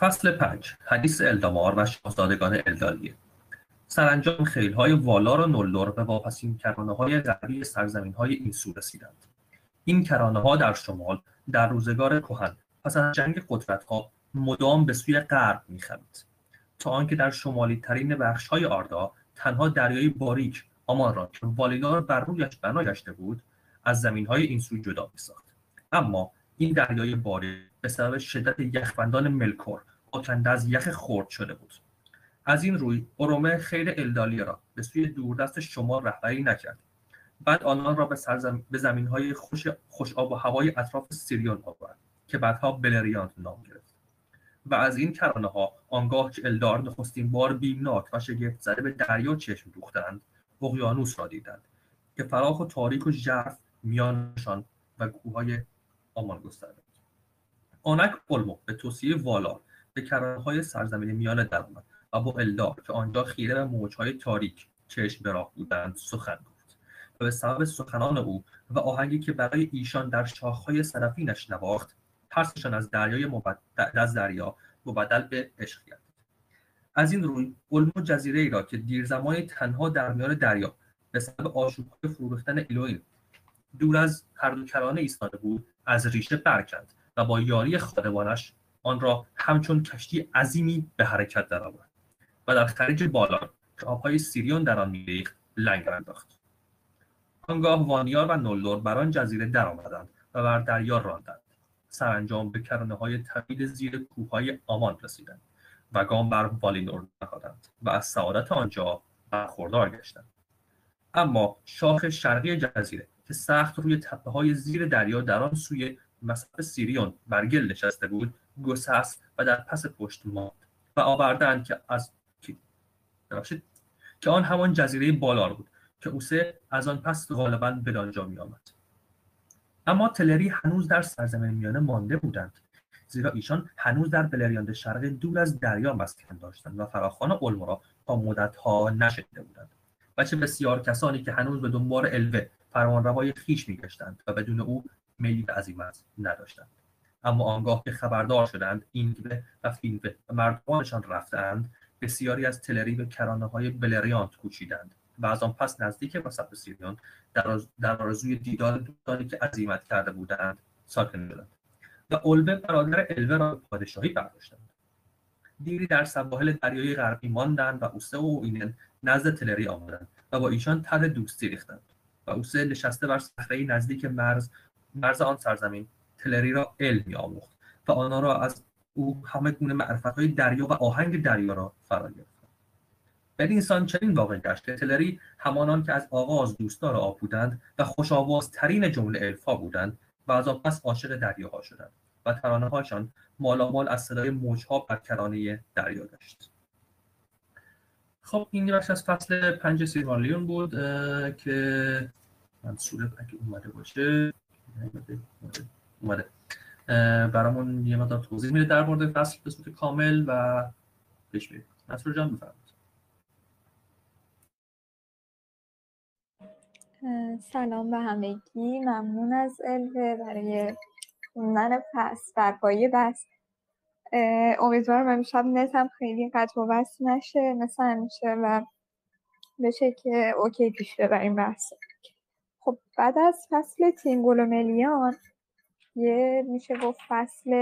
فصل پنج حدیث الدامار و شاهزادگان الدالیه سرانجام خیلهای والار و نلدور به واپسین کرانه های غربی سرزمین های این سو رسیدند. این کرانه ها در شمال در روزگار کهن پس از جنگ قدرت ها مدام به سوی غرب میخمید تا آنکه در شمالی ترین بخش های آردا تنها دریای باریک آمان را که والینار بر رویش بنا گشته بود از زمین های این سو جدا میساخت. اما این دریای باریک به سبب شدت یخبندان ملکور آکنده از یخ خرد شده بود. از این روی ارومه خیر الدالیه را به سوی دوردست شمال رهبری نکرد. بعد آنان را به, سرزم... به زمین های خوش... خوش آب و هوای اطراف سیریون آورد که بعدها بلریانت نام گرفت. و از این کرانه ها آنگاه که الدار نخستین بار بیمناک و شگفت زده به دریا چشم دوختند اقیانوس را دیدند که فراخ و تاریک و ژرف میانشان و کوههای آمان گسترده آنک اولمو به توصیه والار به کرانه های سرزمین میانه درآمد و با الدار که آنجا خیره به موجهای تاریک چشم به راه بودند سخن گفت. و به سبب سخنان او و آهنگی که برای ایشان در شاخهای صدفینش نواخت ترسشان از دریای مبدل از دریا مبدل به عشق از این روی علم جزیره ای را که دیر زمانی تنها در میان دریا به سبب آشوبهای فرو ریختن الوین دور از هر دو کرانه ایستاده بود از ریشه برکند و با یاری خادمانش آن را همچون کشتی عظیمی به حرکت درآورد و در خلیج بالار که آبهای سیریون در آن میریخت لنگر انداخت. آنگاه وانیار و نولدور بر آن جزیره درآمدند و بر دریا راندند. سرانجام به کرانه های طویل زیر کوههای آمان رسیدند و گام بر والینور نهادند و از سعادت آنجا برخوردار گشتند. اما شاخ شرقی جزیره که سخت روی تپه های زیر دریا در آن سوی مصرف سیریون بر گل نشسته بود گسست و در پس پشت ماند و آوردند که از که آن همان جزیره بالار بود که اوسه از آن پس غالبا به آنجا می آمد. اما تلری هنوز در سرزمین میانه مانده بودند زیرا ایشان هنوز در بلریاند شرق دور از دریا مسکن داشتند و فراخان اولمو را تا مدتها نشنیده بودند و چه بسیار کسانی که هنوز به دنبال الوه فرمانروای خیش میگشتند و بدون او میلی به عظیمت نداشتند. اما آنگاه که خبردار شدند اینگوه و فینوه و مردمانشان رفتند بسیاری از تلری به کرانه های بلریانت کوچیدند و از آن پس نزدیک وسط سیریون در, آرزوی دیدار دوستانی که عزیمت کرده بودند ساکن شدند و اولبه برادر الوه را به پادشاهی برداشتند. دیری در سواحل دریای غربی ماندند و اوسه و اینن نزد تلری آمدند و با ایشان طرح دوستی ریختند و اوسه نشسته بر صخره نزدیک مرز مرز آن سرزمین تلری را علم آموخت و آنها را از او همه گونه معرفت های دریا و آهنگ دریا را فرا گرفت. بدینسان چنین واقع گشت. تلری همانان که از آغاز دوستدار آب بودند و خوش ترین جمله الفا بودند و از آن پس عاشق دریاها شدند و ترانه مالامال از صدای موجها بر کرانه دریا گشت. خب این بخش از فصل پنج سیرمالیون بود که منصوره اگه اومده باشه اومده. برامون یه مدار توضیح میده در مورد فصل به صورت کامل و پیش میره نصر جان بفرمایید. سلام به همگی. ممنون از الوه برای خوندن پس برپایی بس امیدوارم امشب نتم خیلی قطع و بس نشه مثل همیشه و بشه که اوکی پیش ببریم بحث. خب بعد از فصل تینگولوملیان یه میشه گفت فصل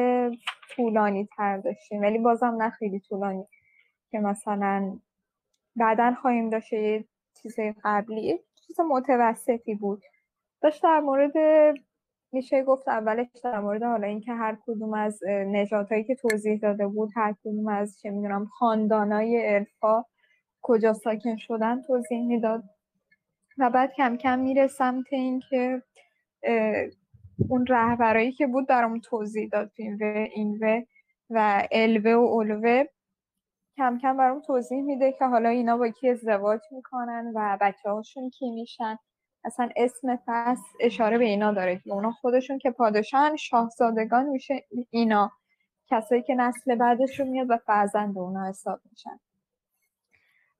طولانی تر داشتیم. ولی بازم نه خیلی طولانی که مثلا بعدا خواهیم داشت یه چیز قبلی. چیز متوسطی بود. داشت در مورد میشه گفت اولش در مورد حالا اینکه هر کدوم از نجات که توضیح داده بود هر کدوم از چه می‌دونم خاندانای الفا کجا ساکن شدن توضیح می‌داد. و بعد کم کم میره سمت اینکه اون رهبرایی که بود برامون توضیح داد این و این و الوه و اولوه کم کم برام توضیح میده که حالا اینا با کی ازدواج می‌کنن و بچه هاشون کی میشن. اصلا اسم پس اشاره به اینا داره که اونا خودشون که پادشان شاهزادگان میشه اینا. کسایی که نسل بعدشون میاد و فرزند اونا حساب میشن.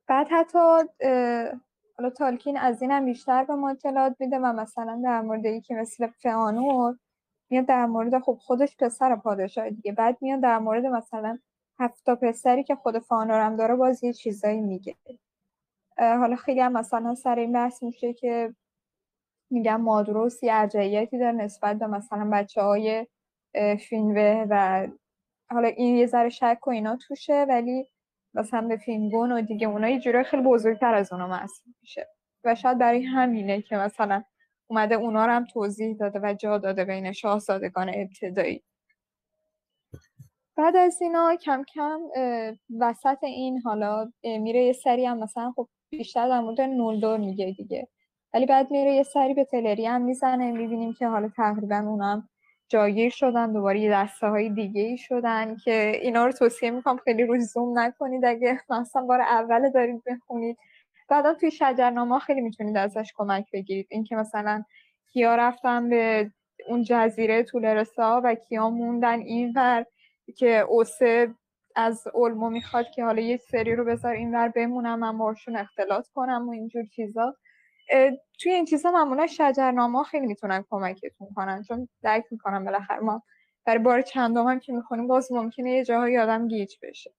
بعد حتی حالا تالکین از اینم بیشتر به ما اطلاعات میده و مثلا در مورد یکی مثل فانور میاد در مورد خب خودش پسر پادشاه دیگه بعد میاد در مورد مثلا هفتا پسری که خود فانورم داره باز یه چیزایی میگه. حالا خیلی هم مثلا سر این بحث میشه که میگم مادروس یه ارجعیتی داره نسبت به مثلا بچه های فینوه و حالا این یه ذره شک و اینا توشه ولی مثلا به فینگون و دیگه اونا یه جوری خیلی بزرگتر از اونا محسوب میشه. و شاید برای همینه که مثلا اومده اونا رو هم توضیح داده و جا داده بین شاهزادگان ابتدایی. بعد از اینا کم کم وسط این حالا میره یه سری هم مثلا خب بیشتر در مورد نولدور میگه دیگه. ولی بعد میره یه سری به تلری هم می‌زنه. می‌بینیم که حالا تقریبا اونا هم جایگیر شدن دوباره یه دسته های دیگه ای شدن که اینا رو توصیه می‌کنم خیلی روی زوم نکنید. اگه مثلا بار اول دارید بخونید. بعدا توی شجرنامه خیلی می‌تونید ازش کمک بگیرید. اینکه مثلا کیا رفتن به اون جزیره طولرسا و کیا موندن اینور که اوسه از علمو می‌خواد که حالا یه سری رو بذار اینور بمونم من باشون اختلاط کنم و اینجور چیزا. توی این چیزا معمولا شجرنامه خیلی می‌تونن کمکتون کنن چون درک می‌کنم بالاخره ما برای بار چندم هم که می‌خونیم باز ممکنه یه جاهای آدم گیج بشه.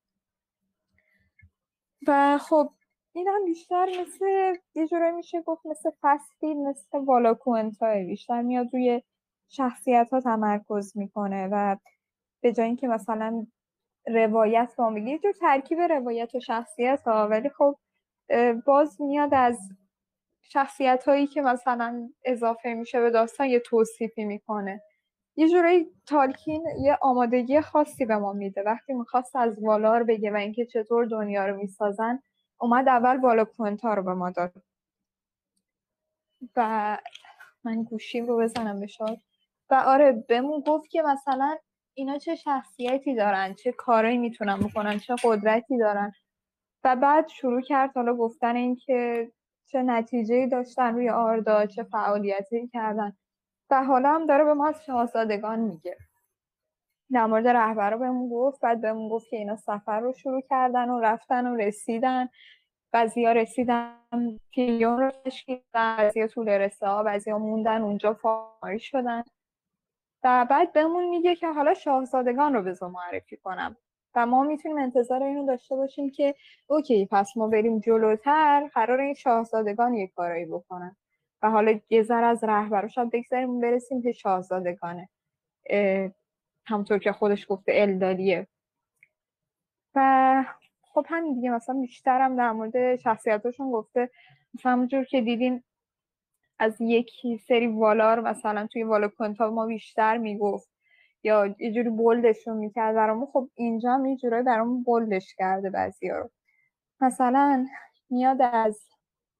و خب این هم بیشتر مثل یه جورایی میشه گفت مثل فصلی مثل والا کوئنتای بیشتر میاد روی شخصیت ها تمرکز می‌کنه و به جای اینکه مثلا روایت با میگه یه جور ترکیب روایت و شخصیت ها ولی خب باز میاد از شخصیت هایی که مثلا اضافه میشه به داستان یه توصیفی می‌کنه. یه جورایی تالکین یه آمادگی خاصی به ما میده. وقتی می‌خواست از والار بگه و اینکه چطور دنیا رو می‌سازن اومد اول بالا رو به ما داد. و من گوشیم رو بزنم بشار و آره بهمون گفت که مثلا اینا چه شخصیتی دارن چه کارایی می‌تونن بکنن چه قدرتی دارن. و بعد شروع کرد حالا گفتن اینکه چه نتیجه داشتن روی آردا چه فعالیتی کردن. و حالا هم داره به ما از شاهزادگان میگه. در مورد رهبرا بهمون گفت بعد بهمون گفت که اینا سفر رو شروع کردن و رفتن و رسیدن. بعضیا رسیدن پیلیون رو تشکیل بعضیا طول رسه بعضیا موندن اونجا فاری شدن. و بعد بهمون میگه که حالا شاهزادگان رو بذار معرفی کنم. و ما می‌تونیم انتظار اینو داشته باشیم که اوکی پس ما بریم جلوتر قرار این شاهزادگان یک کارایی بکنن. و حالا یه ذره از رهبر شاید بگذاریم برسیم که شاهزادگانه. همطور که خودش گفته الدالیه و خب همین دیگه مثلا بیشترم در مورد شخصیتاشون گفته. مثلا همونجور که دیدین از یکی سری والار مثلا توی والا کنتا ما بیشتر می‌گفت. یا یه جوری بولدشون می‌کرد برامون. خب اینجا هم یه جورایی برامون بولدش کرده بعضی رو. مثلا میاد از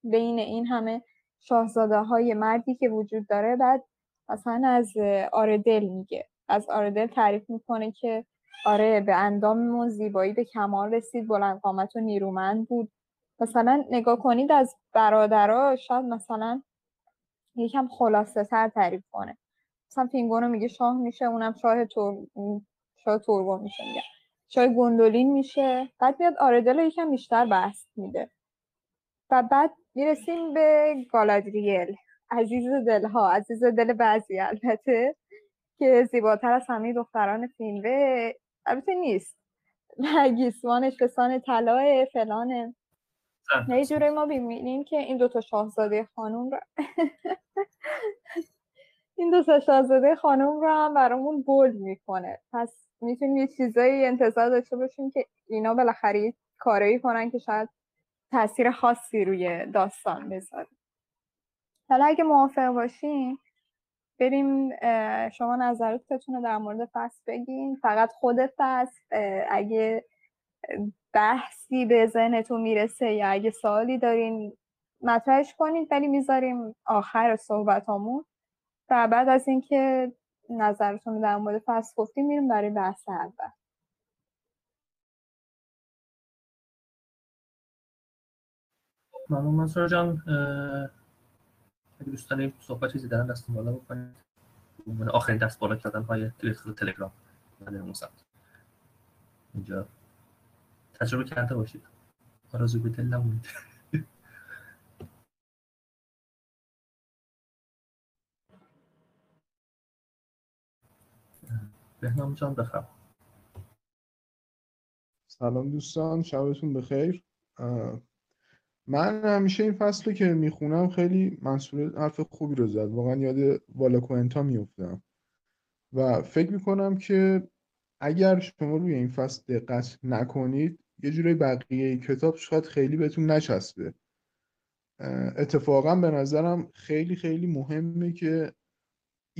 بین این همه شاهزاده های مردی که وجود داره بعد مثلا از آردل میگه. از آردل تعریف می‌کنه که آره به اندام زیبایی به کمال رسید بلند قامت و نیرومند بود. مثلا نگاه کنید از برادرها شاید مثلا یکم خلاصه تر تعریف کنه. مثلا فینگونو میگه شاه میشه اونم شاه تور شاه تورگو میشه میگه. شاه گندولین میشه. بعد میاد آردل یکم بیشتر بحث میده. و بعد می‌رسیم به گالادریل. عزیز دلها. عزیز دل بعضی البته. که زیباتر از همه دختران فینوه البته نیست. گیسوانش فسان طلاه فلانه یه جوری ما ببینیم که این دوتا شاهزاده خانوم را این دو شاهزاده خانم رو هم برامون بولد می‌کنه. پس می‌تونیم یه چیزایی انتظار داشته باشیم که اینا بالاخره کارایی کنن که شاید تاثیر خاصی روی داستان بذاره. حالا اگه موافق باشین بریم شما نظراتتون رو در مورد فصل بگین. فقط خود فصل اگه بحثی به ذهنتون می‌رسه یا اگه سوالی دارین مطرحش کنید ولی می‌ذاریم آخر صحبت همون و بعد از اینکه نظرتون در مورد فصل گفتیم میریم برای بحث اول. ممنون. منصور جان اگه دوست صحبت چیزی دارن دست بالا بکنید. آخرین دست بالا کردن های تلگرام. من اینجا. تجربه کرده باشید. آرزو به دل نمونید. بهنام جان بفرم سلام دوستان شبتون بخیر. من همیشه این فصل که می‌خونم خیلی منصور حرف خوبی رو زد. واقعا یاد والا کوئنتا میفتم و فکر می‌کنم که اگر شما روی این فصل دقت نکنید یه جوری بقیه کتاب شاید خیلی بهتون نچسبه. اتفاقا به نظرم خیلی خیلی مهمه که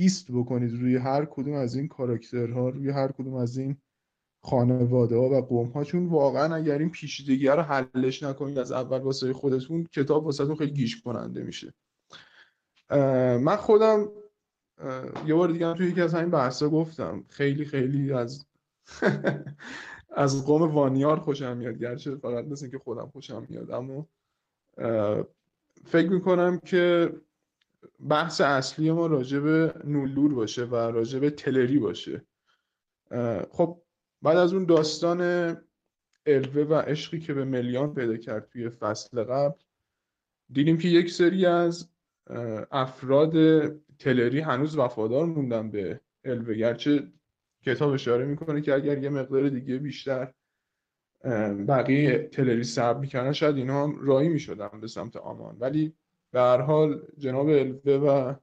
ایست بکنید روی هر کدوم از این کاراکترها روی هر کدوم از این خانواده ها و قوم ها چون واقعا اگر این پیچیدگی رو حلش نکنید از اول واسه خودتون کتاب واسهتون خیلی گیش کننده میشه. من خودم یه بار دیگه توی یکی از همین بحثا گفتم خیلی خیلی از از قوم وانیار خوشم میاد گرچه فقط مثل که خودم خوشم میاد اما فکر می‌کنم که بحث اصلی ما راجع به نولور باشه و راجع به تلری باشه. خب بعد از اون داستان الوه و عشقی که به ملیان پیدا کرد توی فصل قبل دیدیم که یک سری از افراد تلری هنوز وفادار موندن به الوه. گرچه کتاب اشاره می‌کنه که اگر یه مقدار دیگه بیشتر بقیه تلری صبر می‌کنن شاید اینا هم رایی می‌شدن به سمت آمان ولی به هر حال جناب الوه و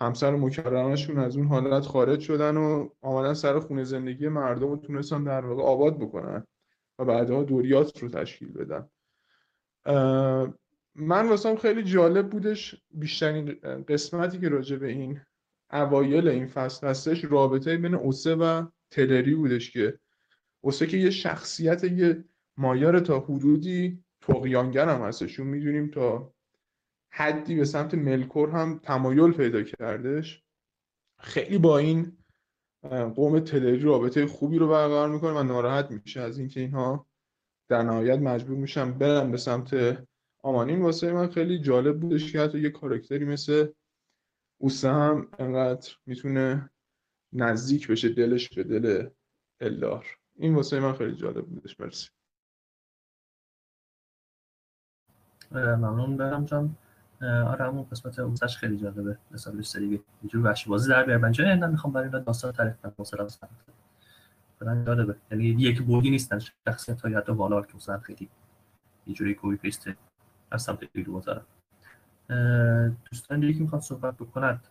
همسر مکرمشون از اون حالت خارج شدن و آمدن سر خونه زندگی مردم و تونستن در واقع آباد بکنن و بعدها دوریات رو تشکیل بدن. من واسم خیلی جالب بودش بیشترین قسمتی که راجع به این اوایل این فصل هستش رابطه بین اوسه و تلری بودش که اوسه که یه شخصیت یه مایار تا حدودی تقیانگر هم هستش. می‌دونیم تا حدی به سمت ملکور هم تمایل پیدا کردش. خیلی با این قوم تلری رابطه خوبی رو برقرار می‌کنه و ناراحت میشه از اینکه اینها در نهایت مجبور میشن برن به سمت آمانین واسه من خیلی جالب بودش که حتی یه کارکتری مثل اوسه هم انقدر می‌تونه نزدیک بشه دلش به دل الدار. این واسه من خیلی جالب بودش. مرسی. ممنون برم جان. آره همون قسمت اوزش خیلی جالبه مثلا سری اینجور وحشی بازی در بیار. من جای می‌خوام برای اینا داستان تعریف کنم؟ مثلا برای جالبه. یعنی یک بودی نیستن شخصیت های حتی والار که مثلا خیلی اینجوری کوی پیست از سمت بیرو بازارم دوستان دیگه می‌خواد صحبت بکند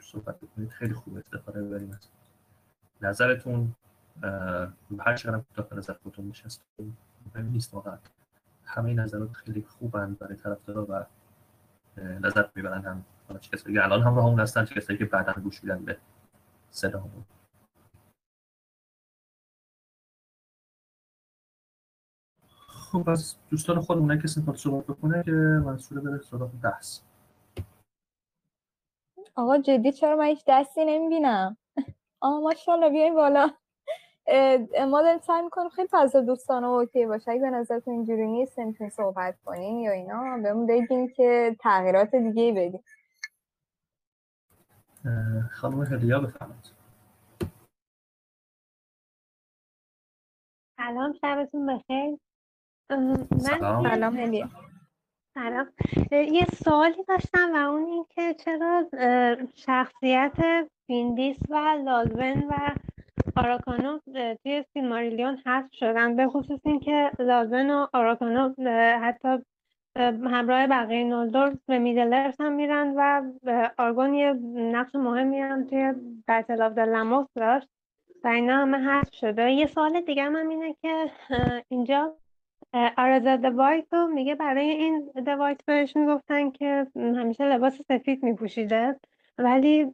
صحبت بکنید خیلی خوب استفاده ببریم از نظرتون. هر چقدر کوتاه نظر خودتون نشست نیست واقعا. همه نظرات خیلی خوبن برای طرفدارا و نظر می‌برن هم. چه کسایی که الان هم همون هستن چه کسایی که بعدا گوش میدن به صدامون. خب از دوستان خودمون کسی می‌خواد صحبت بکنه که منصوره بره سراغ بحث. آقا جدی چرا من هیچ دستی نمی‌بینم؟ آه ماشاءالله بیاین بالا. ما داریم سعی می‌کنیم خیلی فضا دوستانه اوکی باشه. اگه به نظرتون اینجوری نیست نمی‌تونیم صحبت کنیم یا اینا بهمون بگیم که تغییرات دیگه ای بدیم خانم هدیا بفرمایید. سلام شبتون بخیر. من سلام. هدیا سلام یه سوالی داشتم و اون این که چرا شخصیت فیندیس و لالون و آراکانو توی سیلماریلیون حذف شدن به خصوص اینکه لالون و آراکانو حتی همراه بقیه نولدور به Middle-earth هم میرن و آرگون یه نقش مهمی هم توی Battle of Lammoth داشت و اینا همه حذف شده. یه سوال دیگه هم اینه که اینجا آرزا the White میگه برای این دوایت بهش می‌گفتن که همیشه لباس سفید میپوشیده. ولی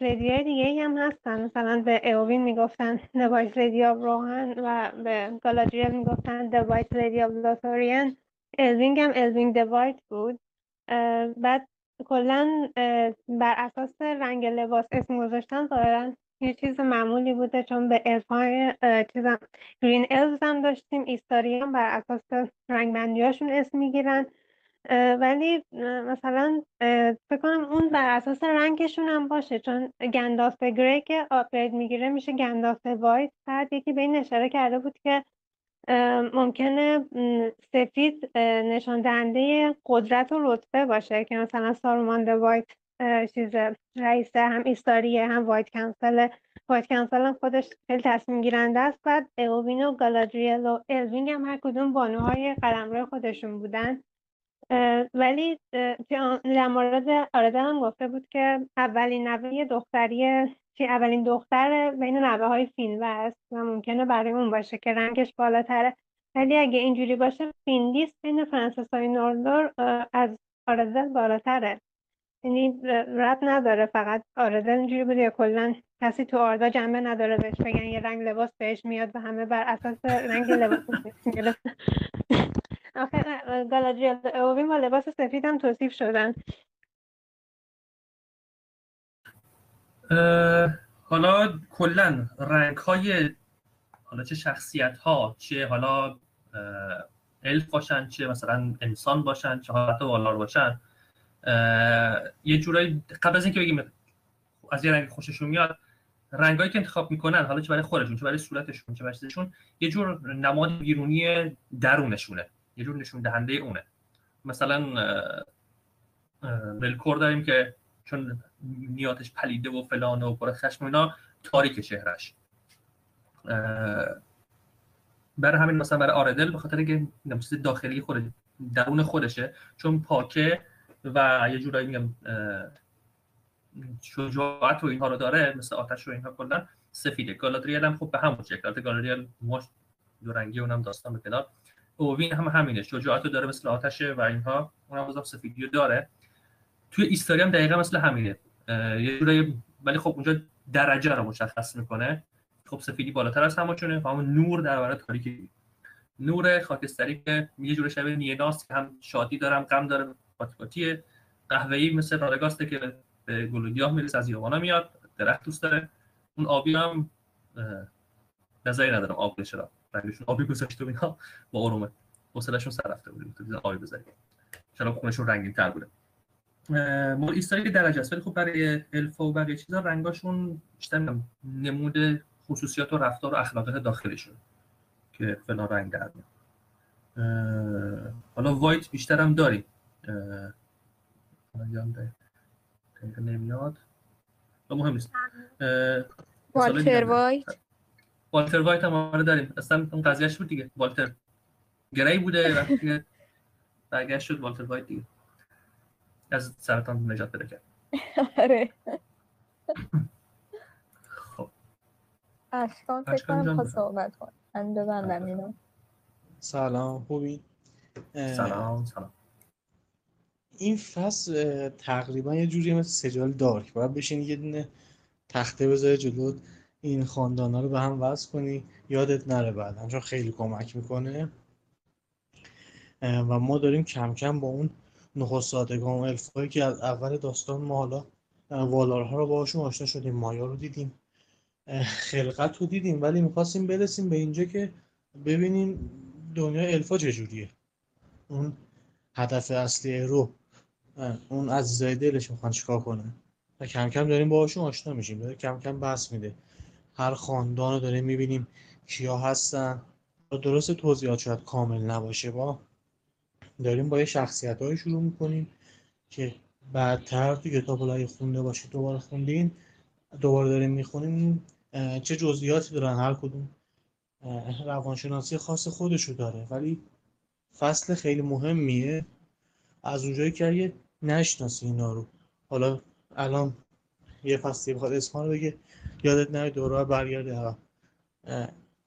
Lady های دیگه هم هستن. مثلا به اووین می‌گفتن Lady of Rohan و به گالادریل می‌گفتن Lady of Lothlórien الوینگ هم الوینگ White بود. بعد کلا بر اساس رنگ لباس اسم گذاشتن ظاهرا یه چیز معمولی بوده چون به الفای چیزم Green Elves هم داشتیم. ایستاری هم بر اساس رنگ بندی هاشون اسم می‌گیرن. ولی مثلا فکر کنم اون بر اساس رنگشون هم باشه. چون گندالف Grey که upgrade می‌گیره میشه گندالف White. بعد یکی به این اشاره کرده بود که ممکنه سفید نشان دهنده قدرت و رتبه باشه که مثلا سارومان White چیز رئیس هم ایستاریه هم White Council White Council هم خودش خیلی تصمیم گیرنده است. بعد اووین و گالادریل و الوینگ هم هر کدوم بانوهای قلمرو خودشون بودن. ولی در مورد آرذل هم گفته بود که اولین نوه دختری چی اولین دختر بین نوه های فینوه است و ممکنه برای اون باشه که رنگش بالاتره. ولی اگه اینجوری باشه فیندیس بین پرنسس های نولدور از آرذل بالاتره. یعنی رد نداره فقط آرزل اینجوری بوده یا کلا کسی تو آردا جنبه نداره بهش بگن یه رنگ لباس بهش میاد و همه بر اساس رنگ لباس آخه گالادریل اووین با لباس سفید هم توصیف شدن. حالا کلا رنگ های حالا چه شخصیت ها چه حالا الف باشن چه مثلا انسان باشن چه حالت والار باشن. یه جورایی قبل از اینکه بگیم از یه رنگ خوششون میاد رنگایی که انتخاب می‌کنن حالا چه برای خودشون چه برای صورتشون چه برای یه جور نماد بیرونی درونشونه. یه جور نشون دهنده اونه. مثلا ملکور داریم که چون نیاتش پلیده و فلان و پر خشم اینا تاریک چهرش برای همین مثلا برای آردل به خاطر اینکه چیز داخلی خود درون خودشه چون پاکه و یه جورایی میگم شجاعت و اینها رو داره مثل آتش و اینها کلا سفیده. گالادریل هم خب به همون شکل. گالادریل موش دو رنگی اونم داستان به کنار. اووین هم همینه. شجاعت رو داره مثل آتشه و اینها. اونم بازم سفیدی داره. توی ایستاری هم دقیقا مثل همینه. یه جورایی ولی خب اونجا درجه رو مشخص می‌کنه. خب سفیدی بالاتر از همشونه و همون نور در برابر تاریکی. نور خاکستری که یه جور شبیه نیناس که هم شادی دارم غم داره پاتیپاتیه. قهوه‌ای مثل رادگاسته که به گل و گیاه می‌رسه از یابانا میاد درخت دوست داره. اون آبی هم نظری ندارم آب بشه. را رنگشون آبی گذاشته و اینا با آرومه حوصله‌شون سر رفته بود تو آبی بذاریم. چرا خونشون رنگین تر بوده مال ایستایی درجه است. ولی خب برای الفا و بقیه چیزا رنگاشون بیشتر نمود خصوصیات و رفتار و اخلاقیات داخلشون که فلان رنگ در حالا White بیشتر هم داریم. نمیاد. مهم نیست. والتر وایت. والتر وایت هم آره داریم. اصلا اون قضیهش بود دیگه. والتر گری بوده وقتی برگشت شد والتر وایت دیگه. از سرطان نجات بده کرد. آره. خب. اشکان فکر کنم خواست صحبت کن من ببندم اینو. سلام خوبی سلام سلام. این فصل تقریبا یه جوری مثل سجال دارک. باید بشین یه دونه تخته بذاری جلو این خاندان ها رو به هم وصل کنی. یادت نره بعدا چون خیلی کمک می‌کنه. و ما داریم کم کم با اون نخستادگان و الفایی که از اول داستان ما حالا والارها رو باشون آشنا شدیم مایا رو دیدیم. خلقت رو دیدیم ولی می‌خواستیم برسیم به اینجا که ببینیم دنیا الفا چجوریه اون هدف اصلی رو اون عزیزای دلش می‌خوان چیکار کنه و کم کم داریم باهاشون آشنا میشیم داره کم کم بحث میده. هر خاندان رو داریم می‌بینیم کیا هستن. درست توضیحات شاید کامل نباشه با. داریم با یه شخصیت های شروع می‌کنیم که بعدتر تو کتاب های خونده باشید دوباره خوندین دوباره داریم می‌خونیم. چه جزئیاتی دارن؟ هر کدوم. روانشناسی خاص خودشو داره. ولی فصل خیلی مهمیه. از اونجایی که اگه نشناسی اینا رو حالا الان یه فصلی بخواد اسمان رو بگه. یادت نره دوره برگرده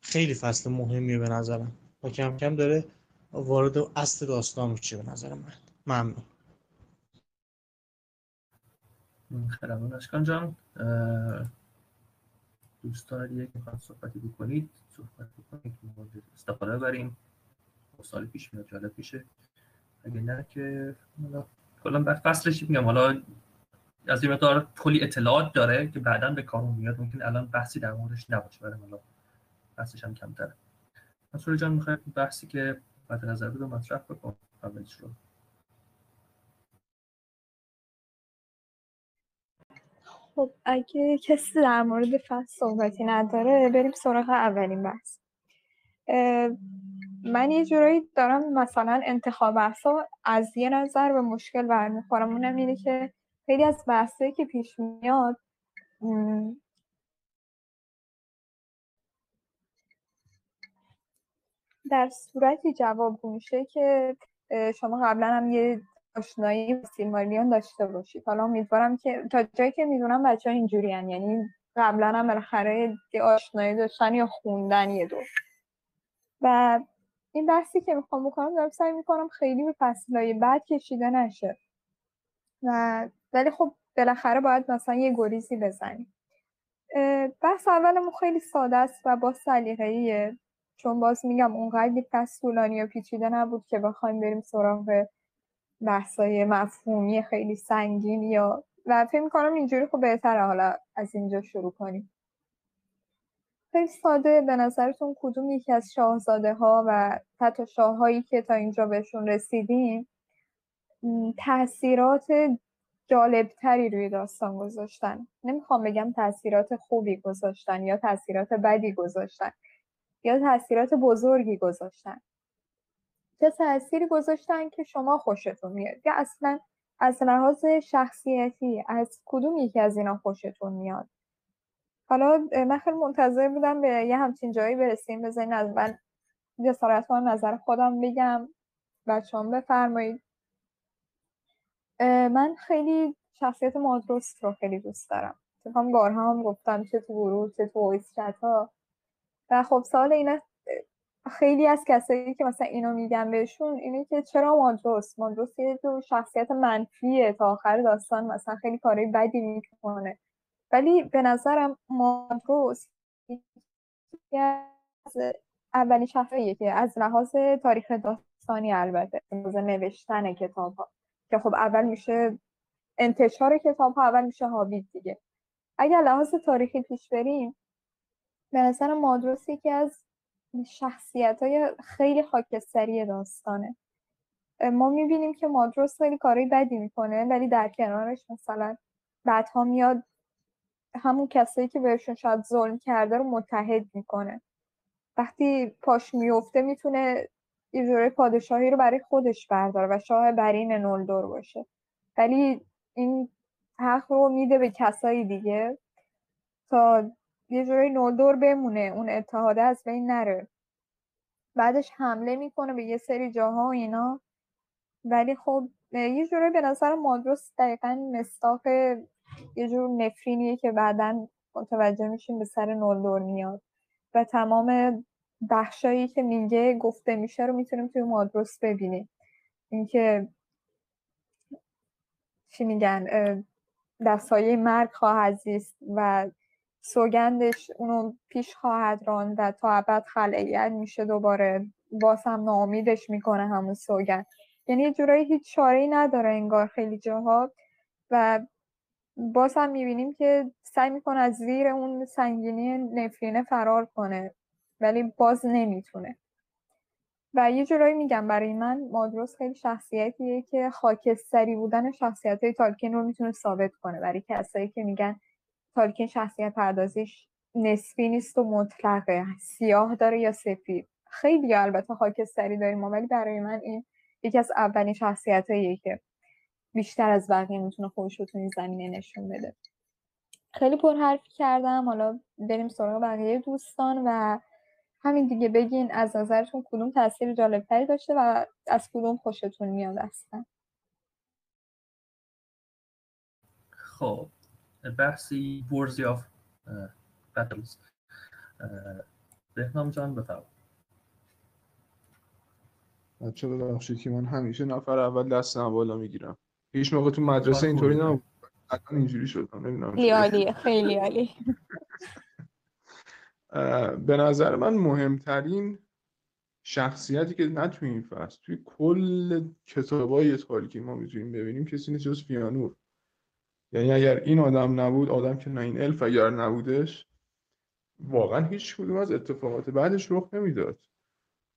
خیلی فصل مهمیه به نظرم. و کم کم داره وارد اصل داستان میشه به نظر من. ممنون. خیلی اشکان جان دوستان دیگه که صحبتی بکنید صحبت بکنید استفاده بریم سال پیش میاد جالب پیشه اگه نه که کلا فصلش میگم؟ حالا از این مقدار کلی اطلاعات داره که بعدا به کار میاد. ممکن الان بحثی در موردش نباشه برای حالا بحثش هم کمتره. مسئول جان می‌خوای بحثی که بعد نظر بود مطرح بکن؟ اولش رو. خب اگه کسی در مورد فصل صحبتی نداره بریم سراغ اولین بحث. من یه جورایی دارم مثلا انتخاب بحثا از یه نظر به مشکل برمیخورم. اونم اینه که خیلی از بحثایی که پیش میاد در صورتی جواب میشه که شما قبلا هم یه آشنایی با سیلماریون داشته باشید. حالا امیدوارم که تا جایی که می‌دونم بچه ها اینجوری یعنی قبلا هم بالاخره یه آشنایی داشتن یا خوندن یه دو. و این بحثی که می‌خوام بکنم دارم سعی می‌کنم خیلی به فصلهای بعد کشیده نشه. و ولی خب بالاخره باید مثلا یه گریزی بزنیم. بحث اولمون خیلی ساده است و با سلیقه‌ایه. چون باز میگم اونقدر پس طولانی و پیچیده نبود که بخوایم بریم سراغ بحثای مفهومی خیلی سنگین یا و فکر می‌کنم اینجوری خب بهتره حالا از اینجا شروع کنیم. خیلی ساده. به نظرتون کدوم یکی از شاهزاده ها و حتی شاههایی که تا اینجا بهشون رسیدیم تاثیرات جالبتری روی داستان گذاشتن. نمی‌خوام بگم تاثیرات خوبی گذاشتن یا تاثیرات بدی گذاشتن یا تاثیرات بزرگی گذاشتن. چه تاثیری گذاشتن که شما خوشتون میاد؟ یا اصلا از لحاظ شخصیتی از کدوم یکی از اینا خوشتون میاد؟ حالا من خیلی منتظر بودم به یه همچین جایی برسیم بذارین از من جسارت نظر خودم بگم. بچه هم بفرمایید. من خیلی شخصیت مادروست رو خیلی دوست دارم. هم بارها هم گفتم چه تو گروه چه تو ویس ها. و خب سال اینه خیلی از کسایی که مثلا اینو میگن بهشون اینه که چرا مادروس مادروس یه جو شخصیت منفیه تا آخر داستان مثلا خیلی کارهای بدی می‌کنه. ولی به نظرم مادروس از اولین شخصیه که از لحاظ تاریخ داستانی البته نوشتن کتاب ها که خب اول میشه انتشار کتاب ها اول میشه هابیت دیگه. اگر لحاظ تاریخی پیش بریم به نظر مادروس یکی از شخصیت های خیلی خاکستری داستانه. ما می‌بینیم که مادروس خیلی کارهای بدی می‌کنه ولی در کنارش مثلا بعدها میاد همون کسایی که بهشون شاید ظلم کرده رو متحد می‌کنه. وقتی پاش میفته می‌تونه یه جوره پادشاهی رو برای خودش برداره و شاه برین نولدور باشه. ولی این حق رو میده به کسایی دیگه تا یه جوری نولدور بمونه. اون اتحاده از بین نره. بعدش حمله می‌کنه به یه سری جاها و اینا. ولی خب یه جوری به نظر مادروس دقیقا مستاق یه جور نفرینیه که بعدا متوجه میشیم به سر نولدور میاد. و تمام بخشایی که میگه گفته میشه رو می‌تونیم توی مادروس ببینیم. اینکه چی میگن دستایه مرگ خواهد زیست و سوگندش اونو پیش خواهد راند و تا ابد خلعیت میشه دوباره. باز هم ناامیدش می‌کنه همون سوگند. یعنی یه جورایی هیچ چاره نداره انگار خیلی جاها. و باز هم می‌بینیم که سعی می‌کنه از زیر اون سنگینی نفرینه فرار کنه. ولی باز نمی‌تونه. و یه جورایی میگم برای من مادروس خیلی شخصیتیه که خاکستری بودن شخصیت های تالکین رو می‌تونه ثابت کنه. برای کسایی که میگن تالکین شخصیت پردازیش نسبی نیست و مطلقه سیاه داره یا سفید. خیلی البته خاکستری داریم ولی برای من این یکی از اولین شخصیت که بیشتر از بقیه می‌تونه خودش رو تو زمینه نشون بده. خیلی پرحرفی کردم. حالا بریم سراغ بقیه دوستان و همین دیگه بگین از نظرتون کدوم تاثیر جالبتری داشته و از کدوم خوشتون میاد اصلا؟ خب بحثی ورزی آف بتلز بهنام جان بفرم بچه ببخشید که من همیشه نفر اول دستم بالا می‌گیرم. هیچ موقع تو مدرسه اینطوری نبود. اینجوری شدم نمی‌دونم خیلی عالی به نظر من مهمترین شخصیتی که نه توی این فصل توی کل کتابای تاریکی ما می‌تونیم ببینیم کسی نیست جز فیانور. یعنی اگر این آدم نبود آدم که نه این الف اگر نبودش واقعا هیچ کدوم از اتفاقات بعدش رخ نمی‌داد.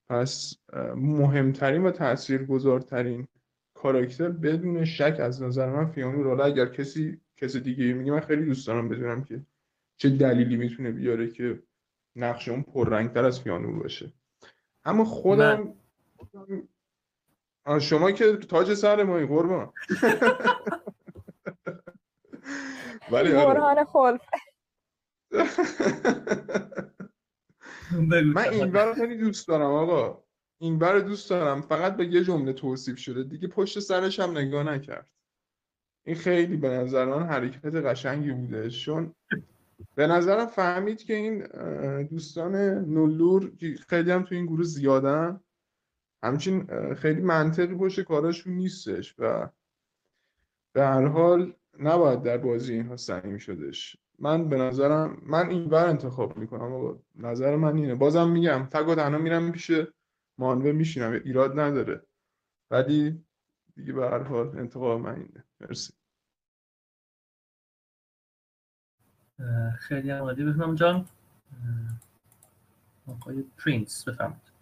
پس مهمترین و تاثیرگذارترین کاراکتر بدون شک از نظر من فیانور. حالا اگر کسی کسی دیگه میگه من خیلی دوست دارم بدونم که چه دلیلی می‌تونه بیاره که نقش اون پررنگتر از فیانور باشه. اما خودم شما که تاج سر مایی قربان. ولی برهان خلف. من این رو خیلی دوست دارم آقا. اینور دوست دارم. فقط به یه جمله توصیف شده. دیگه پشت سرش هم نگاه نکرد. این خیلی به نظر من حرکت قشنگی بوده. چون به نظرم فهمید که این دوستان نلور خیلی هم تو این گروه زیادن همچین خیلی منطقی پشت کاراشون نیستش و به هر حال نباید در بازی اینها سعیم شدش. من به نظرم من این بر انتخاب می‌کنم و نظر من اینه. بازم میگم تک و تنها میرم پیش مانوه میشینم. ایراد نداره. ولی دیگه به هر حال انتخاب من اینه. مرسی. خیلی عمالی بفهم جان آقای پرینس بفهمید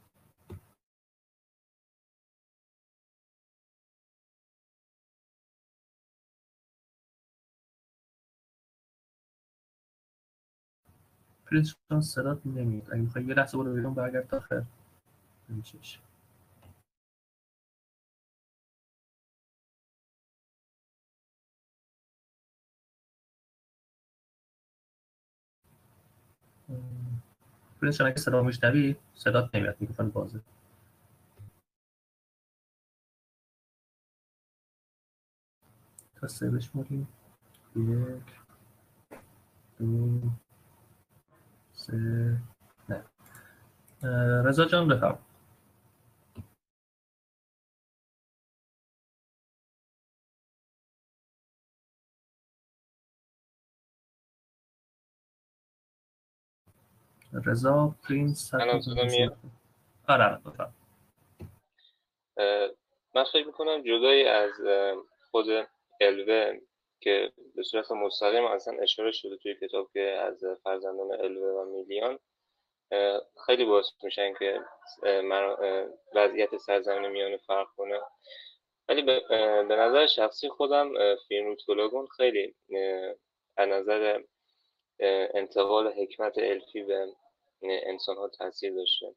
پرینس جان صدات نمیاد. اگه می‌خوای یه لحظه برو بیرون برگرد تا آخر. نمیشه. پرینس جان اگه صدا میشنوی صدات نمیاد میکروفون بازه. تا سه بشماریم یک دو سه نه. رضا جان بفرم رضا پرینس آره من فکر می‌کنم جدای از خود الوه که به صورت مستقیم اصلا اشاره شده توی کتاب که از فرزندان الوه و میلیان خیلی باعث میشن که وضعیت سرزمین میانه فرق کنه. ولی به نظر شخصی خودم فیلم روتولاگون خیلی از نظر انتقال حکمت الفی به انسان ها تاثیر داشته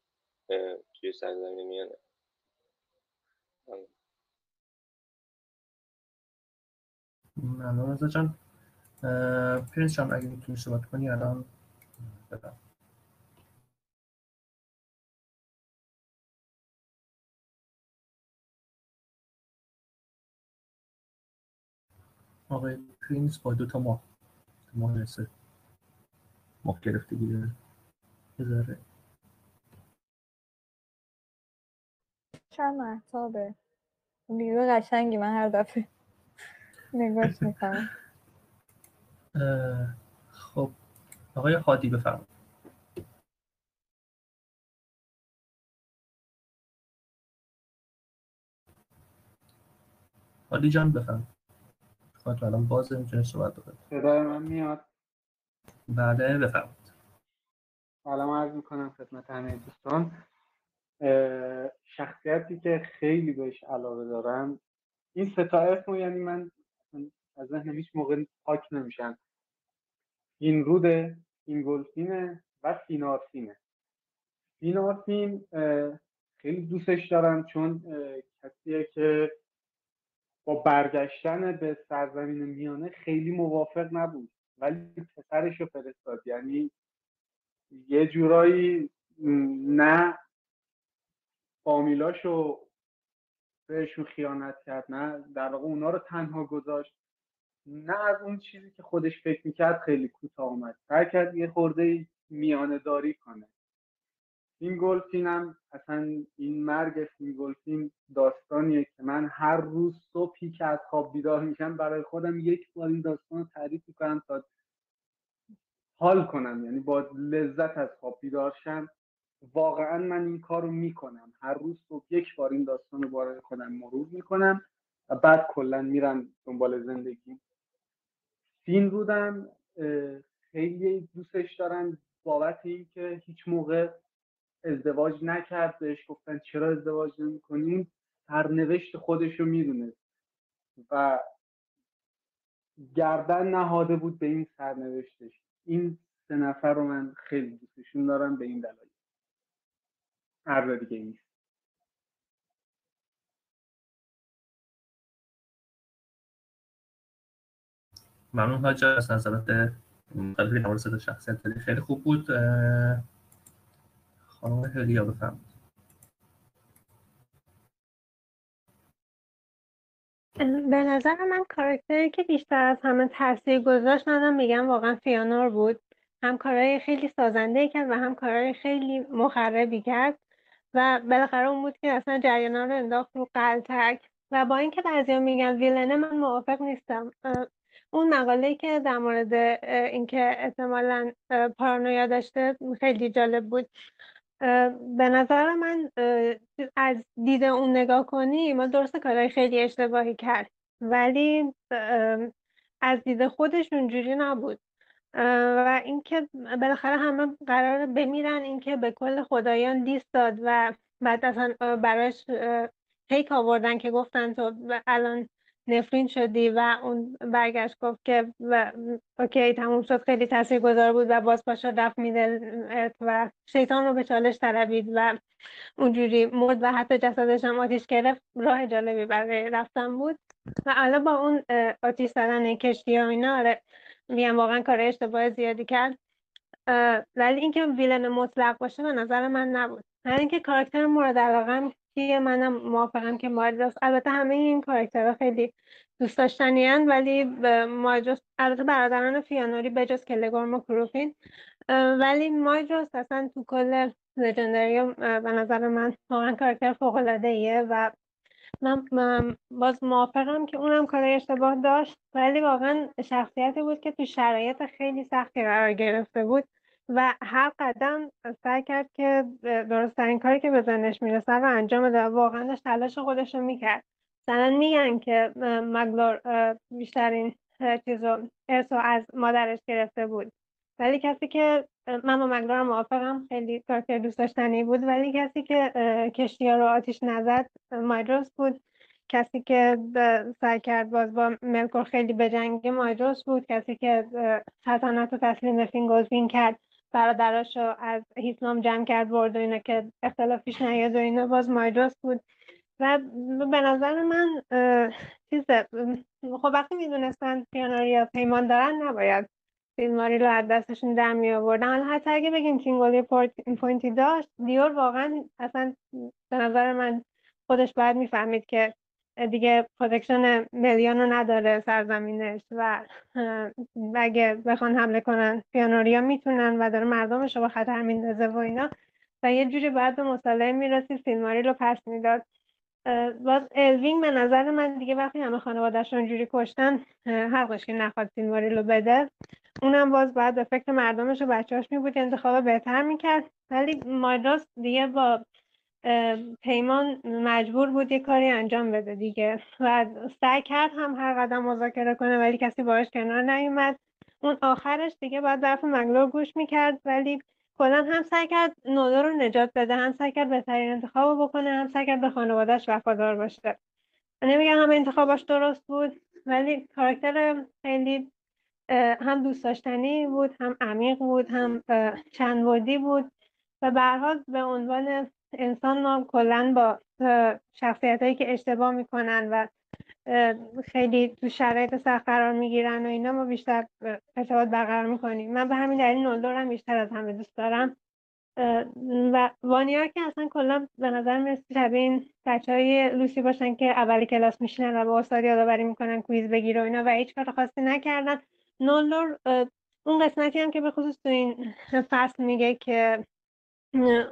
توی سرزمین میانه. ممنون رضا جان پرینس جان اگه می‌تونی صحبت کنی الان بدم آقای پرینس با دو تا ماه ماه رسه ماه گرفتگی داره بذاره. چند محتابه ویدیو قشنگی من هر دفعه نگاش می‌کنم. خب آقای هادی بفرمایید. هادی جان بفرمایید. خواهد الان بازه می‌تونه صحبت بکنید صدای من میاد؟ بله بفرمایید. سلام عرض می‌کنم خدمت همه دوستان. شخصیتی که خیلی بهش علاقه دارم. این ستا اسمو یعنی من از ذهنم هیچ موقع پاک نمیشن این روده این گلفینه و فینارفینه فینارفین خیلی دوستش دارم چون کسیه که با برگشتن به سرزمین میانه خیلی موافق نبود. ولی پسرش رو فرستاد. یعنی یه جورایی نه. فامیلاشو بهشون خیانت کرد نه. در واقع اونا رو تنها گذاشت. نه از اون چیزی که خودش فکر می‌کرد خیلی کوتاه اومد. سعی کرد یه خورده میانه داری کنه فینگولفین هم اصلا این مرگ فینگولفین داستانیه که من هر روز صبحی که از خواب بیدار میشم برای خودم یک بار این داستان رو تعریف می‌کنم تا حال کنم یعنی با لذت از خواب بیدار شم. واقعا من این کار رو می‌کنم. هر روز صبح یک بار این داستان رو برای خودم مرور می‌کنم و بعد کلا میرم دنبال زندگی. فینرودم خیلی دوستش دارن بابت اینکه هیچ موقع ازدواج نکرد بهش گفتن چرا ازدواج نمی‌کنی سرنوشت خودش رو می‌دونه و گردن نهاده بود به این سرنوشتش. این سه نفر رو من خیلی دوستشون دارم به این دلایل. هر دیگه نیست. ممنون حاجا از نظرات مختلفی در مورد شخصیت خیلی خوب بود. خانم هلیا بفرمایید. به نظر من کاراکتری که بیشتر از همه تاثیر گذاشت منم میگم واقعا فیانور بود. هم کارهای خیلی سازنده کرد و هم کارهای خیلی مخربی کرد و بالاخره اون بود که اصلا جریانا رو انداخت رو قلتک. و با اینکه بعضیا میگن ویلنه من موافق نیستم. اون مقاله که در مورد اینکه احتمالا پارانویا داشته خیلی جالب بود. به نظر من از دید اون نگاه کنی ما درست کارهای خیلی اشتباهی کرد. ولی از دید خودش اونجوری نبود. و اینکه بالاخره همه قرار بمیرن اینکه به کل خدایان لیست داد و بعد اصلا براش پیک آوردن که گفتن تو الان نفرین شدی و اون برگشت گفت که و اوکی تموم شد. خیلی گذار بود و باز پاشا رفت میدل و شیطان رو به چالش طلبید و اونجوری مرد و حتی جسدش هم آتیش گرفت. راه جالبی برای رفتن بود. و الان با اون آتیش زدن کشتی و اینا آره میگم واقعا کار اشتباه زیادی کرد. ولی اینکه ویلن مطلق باشه به نظر من نبود. هر اینکه کاراکتر مورد علاقه که منم موافقم که ماریداس البته همه این کاراکترها خیلی دوست داشتنی ولی ماجوس البته برادران فیانوری بجز کلگورم و کروفین ولی ماجوس اصلا تو کل لژندریوم به نظر من واقعا کاراکتر فوق العاده ایه و من باز موافقم که اونم کار اشتباه داشت. ولی واقعا شخصیتی بود که تو شرایط خیلی سختی قرار گرفته بود. و هر قدم سعی کرد که درستترین کاری که به ذهنش می‌رسه رو انجام بده واقعا تلاش خودش رو می‌کرد. مثلا میگن که مگلور بیشترین چیز رو از مادرش گرفته بود. ولی کسی که من با مگلور موافقم خیلی کارکتر دوست داشتنی بود ولی کسی که کشتی رو آتیش نزد مایدروس بود. کسی که سعی کرد باز با ملکور خیلی به جنگ مایدروس بود. کسی که سلطنت رو تسلیم فینگوزبین کرد. برادراش رو از هیتلوم جمع کرد برد و اینا که اختلاف پیش نیاد و اینا باز مایدروس بود. و به نظر من چیز خب وقتی می‌دونستن فئانوریا پیمان دارن نباید سیلماریل رو از دستشون در می آوردن حالا حتی اگه بگیم تینگول یه point ی داشت دیور واقعا اصلا به نظر من خودش باید می‌فهمید که دیگه protection ملیان رو نداره سرزمینش و اگه بخوان حمله کنن پیانوریا می‌تونن و داره مردمش رو به خطر میندازه و اینا. و یه جوری باید به مصالحه می‌رسید فیلماری رو پس می‌داد. باز الوینگ به نظر من دیگه وقتی همه خانوادهش اونجوری کشتن حقش که نخواد فیلماری رو بده. اونم باز باید به فکر مردمش و بچهاش می بود انتخاب بهتر می‌کرد. ولی مایداس دیگه با پیمان مجبور بود یه کاری انجام بده دیگه. و سعی کرد هم هر قدم مذاکره کنه ولی کسی باش کنار نیومد. اون آخرش دیگه باید ظرف مگلور گوش می‌کرد ولی کلا هم سعی کرد نولو رو نجات بده هم سعی کرد بهترین انتخاب بکنه هم سعی کرد به خانوادهش وفادار باشه. نمیگم همه انتخاباش درست بود ولی کاراکتر خیلی هم دوست داشتنی بود هم عمیق بود هم چند بود. و به به عنوان انسان ما کلا با شخصیت هایی که اشتباه می‌کنن و خیلی تو شرایط سخت قرار می‌گیرن و اینا ما بیشتر ارتباط برقرار می‌کنیم. من به همین دلیل نولدورم بیشتر از همه دوست دارم. و وانیا که اصلا کلا به نظر می‌رسه شبیه این بچه های لوسی باشن که اول کلاس میشینن و با استاد یادآوری می‌کنن کویز بگیر و اینا و هیچ کار خاصی نکردن. نولدور اون قسمتی هم که به خصوص تو این فصل میگه که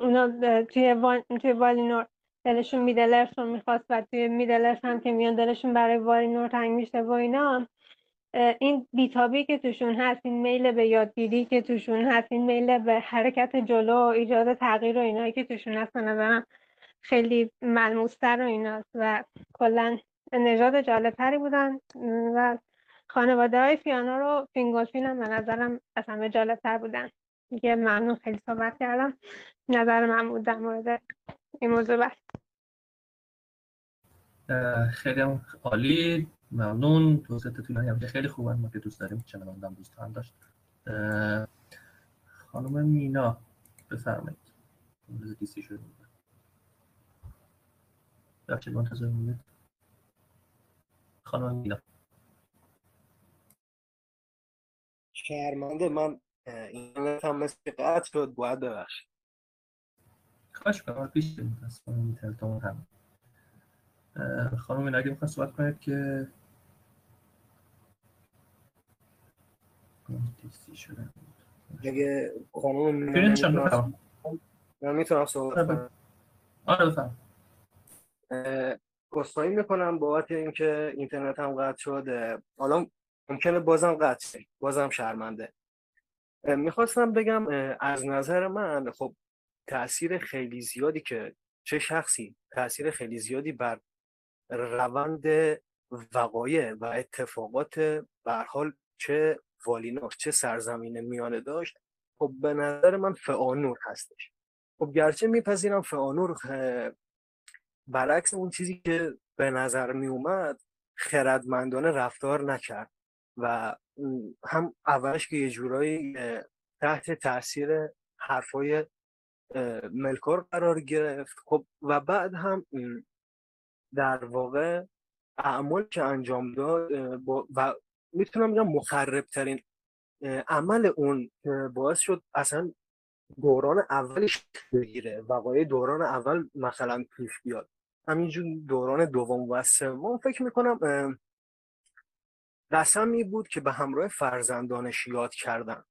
اونا توی, وان... توی والینور دلشون میدلرس رو می‌خواست و توی میدلرس هم که میان دلشون برای والینور تنگ میشه و اینا این بیتابی که توشون هست این میل به یادگیری که توشون هست این میل به حرکت جلو و ایجاد تغییر و اینایی که توشون هست نظرم خیلی ملموستر و ایناست و کلا نژاد جالبتری بودن و خانواده های فیانا رو فینگولفین هم به نظرم از همه جالبتر بودن. دیگه ممنون. خیلی صحبت کردم. نظر من بود در مورد این موضوع. بس خیلی عالی. ممنون. توضیحات طولانی هم خیلی خوبن. ما که دوست داریم. چنان دوست هم داشت خانم مینا بفرمایید. دیسی شده بخشید منتظر می‌دید خانم مینا. شرمنده. من این هم مثل قطع شد باید ببخشید. کاش ما پیش هم. خانم اگه می‌خواد صحبت کنید که اگه خانم من می‌تونم صحبت کنم. آره بفرم گستایی می‌کنم بابت اینکه اینترنت هم قطع شد حالا ممکنه بازم قطع شه. بازم شرمنده. می‌خواستم بگم از نظر من خب تاثیر خیلی زیادی که چه شخصی تاثیر خیلی زیادی بر روند وقایع و اتفاقات به حال چه والیناش چه سرزمین میانه داشت خب به نظر من فعانور هستش. خب گرچه میپذیرم فعانور برعکس اون چیزی که به نظر می اومد خردمندانه رفتار نکرد. و هم اولش که یه جورایی تحت تاثیر حرفای ملکار قرار گرفت. خب و بعد هم در واقع اعمال که انجام داد و می‌تونم بگم مخرب ترین عمل اون باعث شد اصلا دوران اولش بگیره. وقایع دوران اول مثلا پیش بیاد. همینجور دوران دوم و سوم. فکر می‌کنم قسمی بود که به همراه فرزندانش یاد کردن.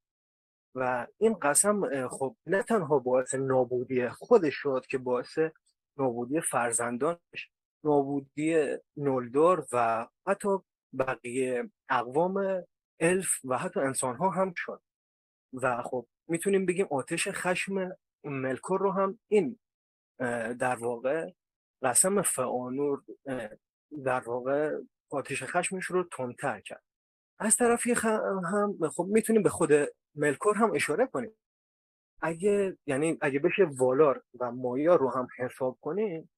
و این قسم خب نه تنها باعث نابودی خودش شد که باعث نابودی فرزندانش نابودی نولدور و حتی بقیه اقوام الف و حتی انسان ها هم شد. و خب می‌تونیم بگیم آتش خشم ملکور رو هم این در واقع قسم فعانور در واقع آتش خشمش رو تندتر کرد. از طرفی هم خب می‌تونیم به خود ملکور هم اشاره کنیم. اگه یعنی اگه بشه والار و مایا رو هم حساب کنیم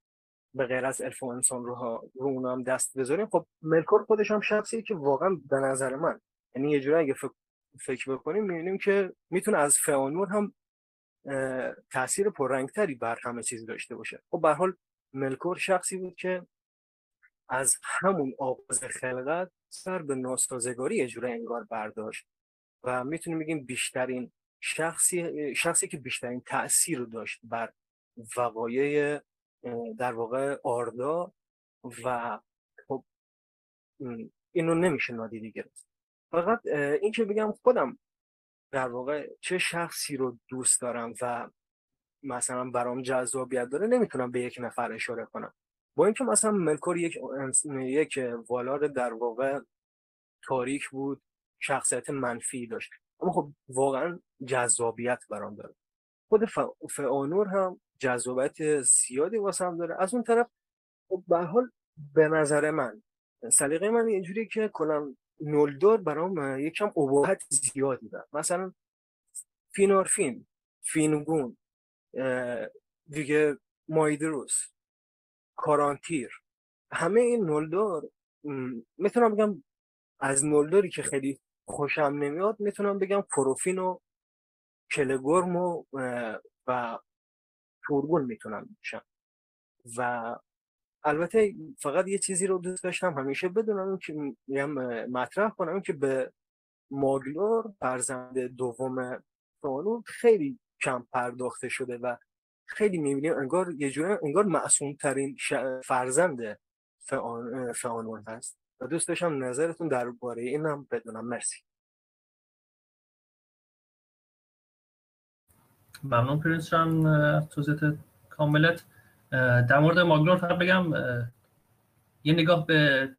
به غیر از الف و انسان رو, ها رو اونا هم دست بذاریم خب ملکور خودش هم شخصیه که واقعا به نظر من یعنی یه جوری اگه فکر, فکر بکنیم می‌بینیم که می‌تونه از فعانور هم تاثیر پررنگتری بر همه چیز داشته باشه. خب به حال ملکور شخصی بود که از همون آغاز خلقت سر به ناسازگاری اجوره انگار برداشت و می‌تونیم بگیم بیشترین شخصی شخصی که بیشترین تاثیر رو داشت بر وقایع در واقع آردا و خب اینو نمیشه نادیده گرفت. فقط این که بگم خودم در واقع چه شخصی رو دوست دارم و مثلا برام جذابیت داره نمی‌تونم به یک نفر اشاره کنم. با اینکه مثلا ملکور یک یک والار در واقع تاریک بود شخصیت منفی داشت. اما خب واقعا جذابیت برام داره. خود فعانور هم جذابیت زیادی واسه هم داره. از اون طرف خب به حال به نظر من سلیقه من اینجوری که کلا نولدور برام یکم ابهت زیادی داره. مثلا فینارفین فینگون دیگه مایدروس. کارانتیر. همه این نولدار می‌تونم بگم از نولداری که خیلی خوشم نمیاد می‌تونم بگم پروفین و کلگرم و, و تورگون می‌تونم بشم و البته فقط یه چیزی رو دوست داشتم همیشه بدونم که مطرح کنم که به ماگلور فرزند دوم فانو خیلی کم پرداخته شده و خیلی می‌بینیم انگار یه جوره انگار معصوم ترین فرزند فعانون هست. و دوست داشتم نظرتون درباره اینم بدونم. مرسی. ممنون پرینس جان توضیحات کاملت. در مورد ماگلور فقط بگم یه نگاه به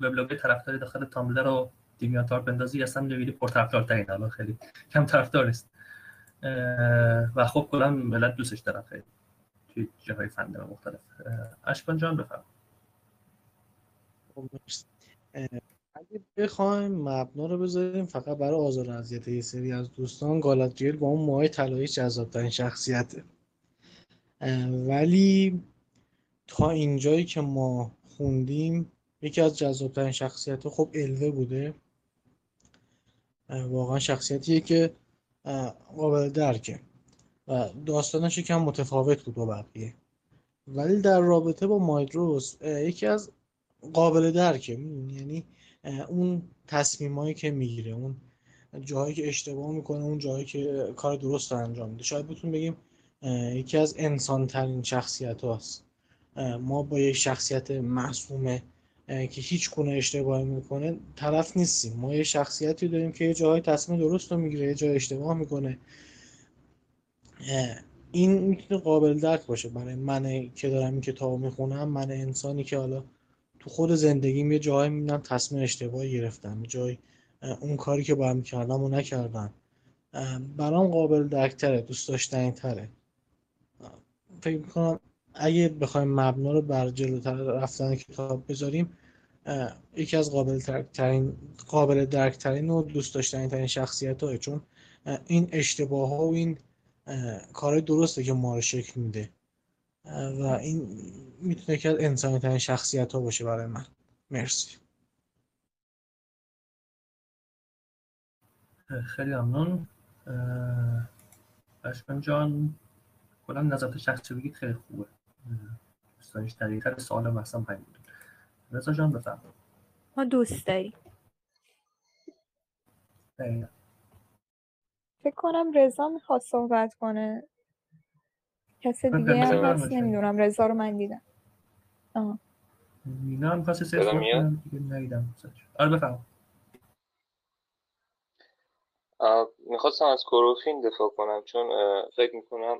وبلاگ طرفداری داخل تامبلر و دیمیاتار بندازی اصلا نویدی پرطرفدار ترین الان خیلی کم طرفدار است و خب کلا ملت دوستش دارن خیلی. توی جاهای فنده مختلف. اشکان جان بفرم خب، اگه بخوایم مبنا رو بذاریم فقط برای آزار اذیت یه سری از دوستان گالادریل با اون ماه طلایی جذابترین شخصیته. ولی تا اینجایی که ما خوندیم یکی از جذابترین شخصیت خب الوه بوده. واقعا شخصیتیه که قابل درکه و داستانش یکم متفاوت بود با بقیه. ولی در رابطه با مایدروس یکی از قابل درکه یعنی اون تصمیمایی که می‌گیره اون جاهایی که اشتباه می‌کنه اون جاهایی که کار درست رو انجام میده. شاید بتون بگیم یکی از انسان ترین شخصیت هاست ما با یک شخصیت معصومه که هیچ گونه اشتباهی می‌کنه طرف نیستیم. ما یه شخصیتی داریم که یه جاهای تصمیم درست رو می‌گیره یه جای اشتباه می‌کنه. این می‌تونه قابل درک باشه برای من که دارم این کتاب می‌خونم من انسانی که حالا تو خود زندگیم یه جایی می‌بینم تصمیم اشتباهی گرفتم جای اون کاری که باید می‌کردم و نکردم. برام قابل درکتره دوست داشتنی تره. فکر می‌کنم اگه بخوایم مبنا رو بر جلوتر رفتن کتاب بذاریم یکی از قابل ترین قابل درک ترین و دوست داشتنی ترین شخصیت های چون این اشتباه ها و این کارهای درسته که ما رو شکل میده. و این می‌تونه که انسانی ترین شخصیت ها باشه برای من. مرسی. خیلی ممنون. اشکان جان کلا نظرت شخصی بگید خیلی خوبه. دوستانش دقیقتر سوال مثلا همین بود رضا جان بفرمایید ما دوست داریم. فکر کنم رضا می‌خواد صحبت کنه. کسی دیگه هم هست نمی‌دونم. رضا رو من دیدم. آه. مینا هم خواستی صحبت کنم دیگه ندیدم. آره بفرمایید می‌خواستم از کروفین دفاع کنم چون فکر می‌کنم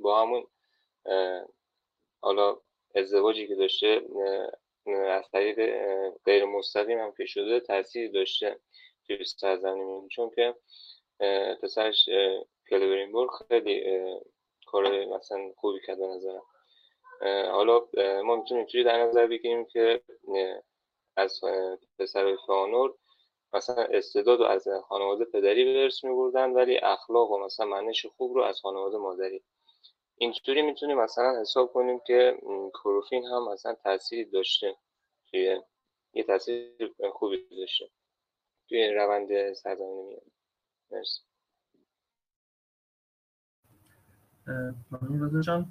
با همون حالا ازدواجی که داشته از طریق غیر مستقیم هم که شده تاثیر داشته توی سرزمین. چون که پسرش کلورینبورگ خیلی کار مثلا خوبی کرد به نظرم. حالا ما می‌تونیم اینجوری در نظر بگیریم که از پسر فانور مثلا استعداد و از خانواده پدری به ارث میبردن ولی اخلاق و مثلا منش خوب رو از خانواده مادری. اینطوری می‌تونیم مثلا حساب کنیم که کروفین هم مثلا تاثیری داشته توی یه تاثیر خوبی داشته توی روند سرزمین میاد مرسی. ممنون رضا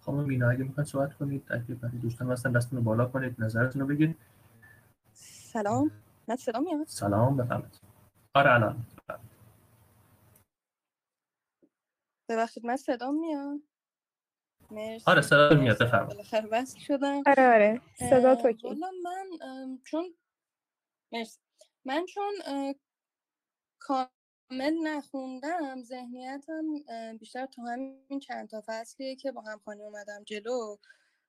خانم مینا اگه می‌خواید صحبت کنید اگه برای دوستان هستن دستتون رو بالا کنید نظرتون رو بگید. سلام. من صدا میاد؟ سلام بفرمایید. آره الان. ببخشید من صدا میاد. مرسی آره صدا میاد بفرمایید. بالاخره وصل شدم. آره آره. صدا تو کی من چون مرسی. من چون کامل نخوندم ذهنیتم بیشتر تو همین چند تا فصلیه که با همخوانی اومدم جلو.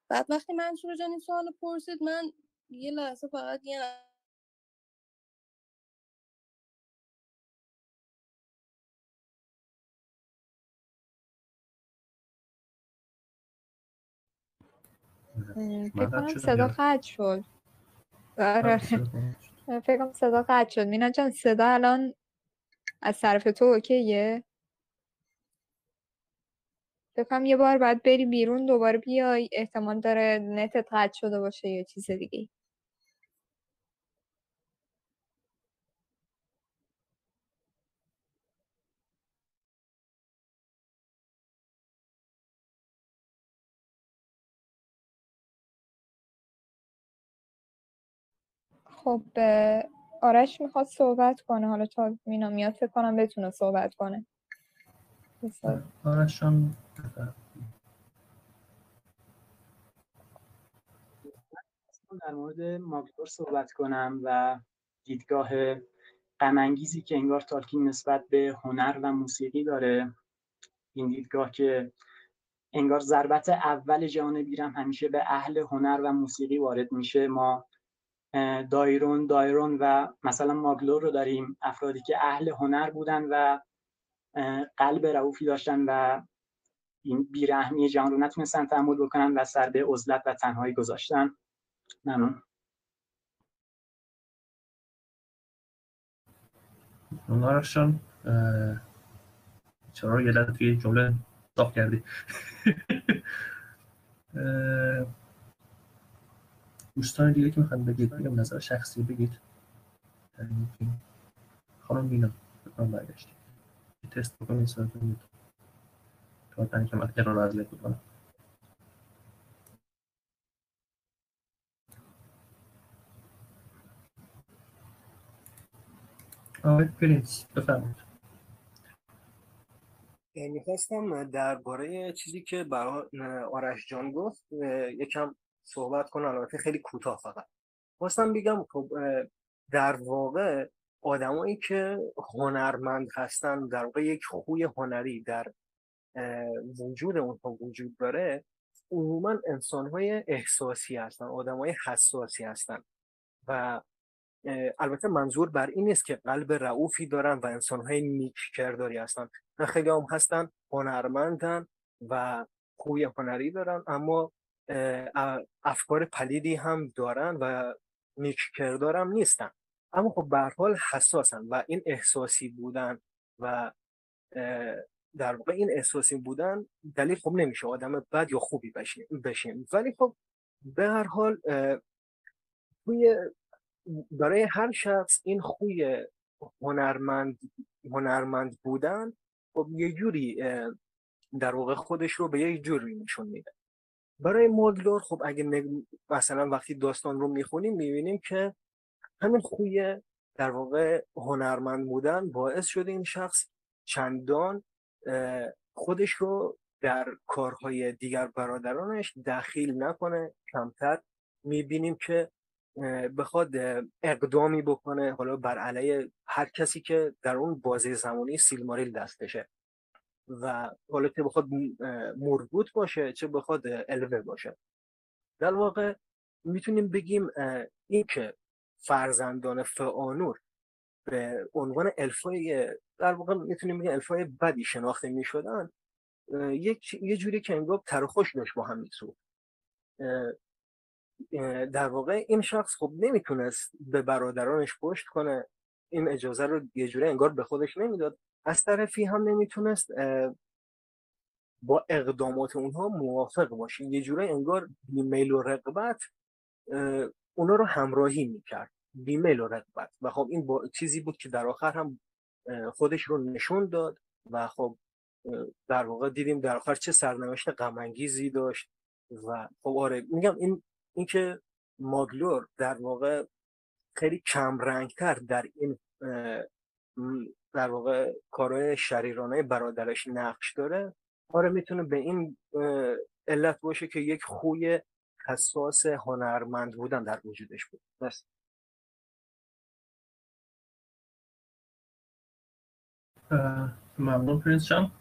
بعد وقتی منصور جان این سوال پرسید من یه لحظه فقط یه فکر کنم صدا قطع شد. آره. فکر کنم صدا قطع شد. مینا جان صدا الان از طرف تو اوکیه؟ فکر کنم یه بار باید بری بیرون دوباره بیای. احتمال داره نتت قطع شده باشه یا چیز دیگه خب آرش می‌خواد صحبت کنه. حالا تا مینا میاد فکر کنم بتونه صحبت کنه. آرش جان در مورد ماگدور صحبت کنم و دیدگاه غمانگیزی که انگار تالکین نسبت به هنر و موسیقی داره. این دیدگاه که انگار ضربت اول جهان بیرم همیشه به اهل هنر و موسیقی وارد میشه. ما دایرون دایرون و مثلا ماگلور رو داریم افرادی که اهل هنر بودن و قلب رعوفی داشتن و این بیرحمی جهان رو نتونستن تحمل بکنن و سر به عزلت و تنهایی گذاشتن. ممنون. آرشان چرا یه توی جمله صاف کردی؟ دوستان دیگه که می‌خوان بگید بگم نظر شخصی بگید. خانم مینا بکنم برگشتید. تست بکنید سرتون تا تنی که من ارور اذیت بکنم آقای پرینس می‌خواستم درباره چیزی که برای آرش جان گفت یکم صحبت کنم البته خیلی کوتاه فقط. خواستم بگم خب در واقع آدمایی که هنرمند هستن در واقع یک خوی هنری در وجود اونها وجود داره عموما انسانهای احساسی هستن آدمای حساسی هستن. و البته منظور بر این نیست که قلب رعوفی دارن و انسانهای نیک کرداری هستن. نه خیلی هم هستن هنرمندن و خوی هنری دارن اما افکار پلیدی هم دارن و نیک کردارم نیستن اما خب به حال حساسن و این احساسی بودن و در واقع این احساسی بودن دلیل خب نمیشه آدم بد یا خوبی بشیم ولی خب به هر حال توی برای هر شخص این خوی هنرمند هنرمند بودن خب یه جوری در واقع خودش رو به یک جوری نشون میده. برای مولدور خب اگه مثلا وقتی داستان رو می‌خونیم می‌بینیم که همین خوی در واقع هنرمند بودن باعث شده این شخص چندان خودش رو در کارهای دیگر برادرانش دخیل نکنه. کمتر می‌بینیم که بخواد اقدامی بکنه. حالا بر علیه هر کسی که در اون بازه زمانی سیلماریل دستشه. و حالا که بخواد مربوط باشه چه بخواد الوه باشه. در واقع می‌تونیم بگیم این که فرزندان فعانور به عنوان الفای در واقع می‌تونیم بگیم الفای بدی شناخته می‌شدن یک یه جوری که انگار ترخوش داشت با هم میسود در واقع این شخص خب نمی‌تونست به برادرانش پشت کنه این اجازه رو یه جوری انگار به خودش نمی‌داد. از طرفی هم نمی‌تونست با اقدامات اونها موافق باشه. یه جوری انگار بیمیل و رقبت اونا رو همراهی می‌کرد. بیمیل و رقبت و خب این با چیزی بود که در آخر هم خودش رو نشون داد و خب در واقع دیدیم در آخر چه سرنوشت غم داشت و خب آره میگم این اینکه ماگلور در واقع خیلی کم رنگتر در این در واقع کارهای شریرانه برادرش نقش داره. آره می‌تونه به این علت باشه که یک خوی حساس هنرمند بودن در وجودش بود. بس. ممنون پرینس جان.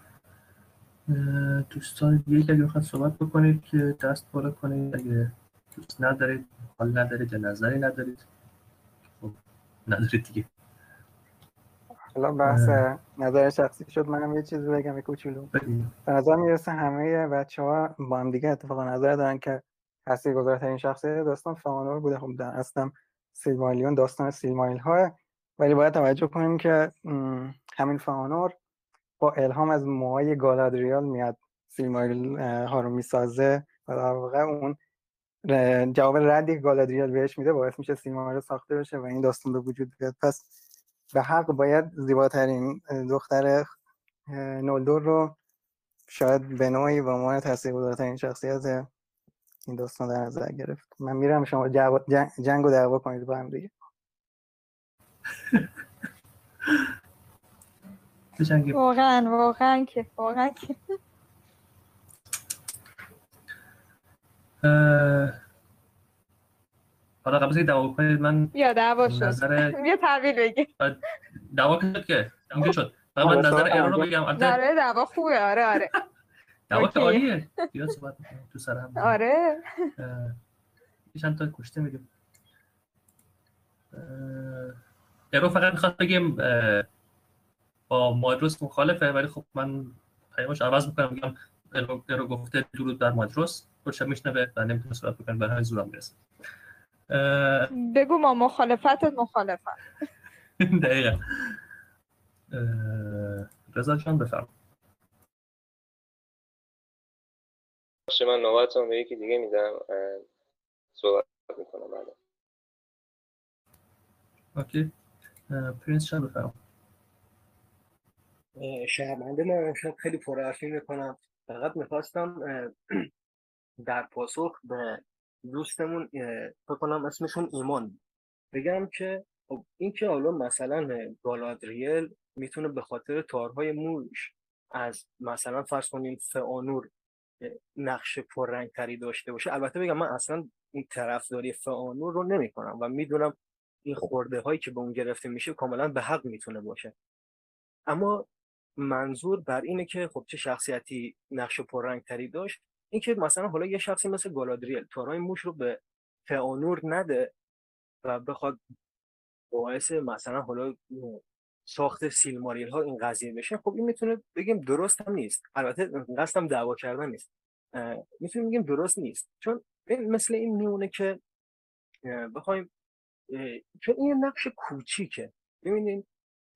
دوستان دیگه اگه بخواد صحبت بکنید که دست بالا کنید. اگه دوست ندارید حال ندارید یا نظری ندارید خب ندارید دیگه. حالا بحث نظر شخصی شد منم یه چیزی بگم یه کوچولو. به نظر می‌رسه همه بچه ها با هم دیگه اتفاقا نظر دارن که تاثیر گذارترین شخصیت داستان فانور بوده. خب در اصلا سیلمالیون داستان سیلمایل ها ولی باید توجه کنیم که همین فانور با الهام از موهای گالادریال میاد سیلمایل ها رو می‌سازه و در واقع اون جواب ردی گالادریال بهش میده باعث میشه سیلمایل ساخته بشه و این داستان به وجود بیاد. پس به حق باید زیباترین دختر نولدور رو شاید به نوعی به عنوان تاثیرگذارترین شخصیت این داستان در نظر گرفت. من میرم شما جنگ و دعوا کنید با هم دیگه. واقعا واقعا که واقعا که. حالا قبل از دعوا کنید من بیا دعوا شد. نظر... بیا تحویل بگیر. دعوا شد که؟ اینجا شد. من نظر ایران رو بگم. آره دعوا خوبه. آره آره. دعوا که عالیه. بیا صحبت تو سر هم. آره. چند تا کشته میگم ایرو فقط می‌خواد بگیم با مادروس مخالفه ولی خب من پیامش عوض می‌کنم. میگم ایرو گفته درود بر مادروس. خودش میشنوه و نمی‌تونه صحبت بکنه برای زورم می‌رسه. بگو ما مخالفتت مخالفت. دقیقا. رضا جان بفرما باشه من نوبتم به یکی دیگه میدم. صحبت می‌کنم بعد okay. پرینس جان بفرما شرمنده من شاید خیلی پرحرفی می‌کنم. فقط می‌خواستم در پاسخ به دوستمون فکر کنم اسمشون ایمان. بگم که خب این که حالا مثلا گالادریل می‌تونه به خاطر تارهای موش از مثلا فرض کنیم فئانور نقش پررنگتری داشته باشه البته بگم من اصلا این طرفداری فئانور رو نمی‌کنم و می‌دونم این خورده هایی که به اون گرفته میشه کاملا به حق می‌تونه باشه. اما منظور بر اینه که خب چه شخصیتی نقش پررنگتری داشت؟ اینکه مثلا حالا یه شخصی مثل گالادریل تارای موش رو به فئانور نده و بخواد باعث مثلا حالا ساخت سیلماریل ها این قضیه بشه خب این می‌تونه بگیم درست هم نیست. البته قصدم دعوا کردن نیست. می‌تونیم بگیم درست نیست. چون این مثل این میمونه که بخوایم چون این نقش کوچیکه. ببینید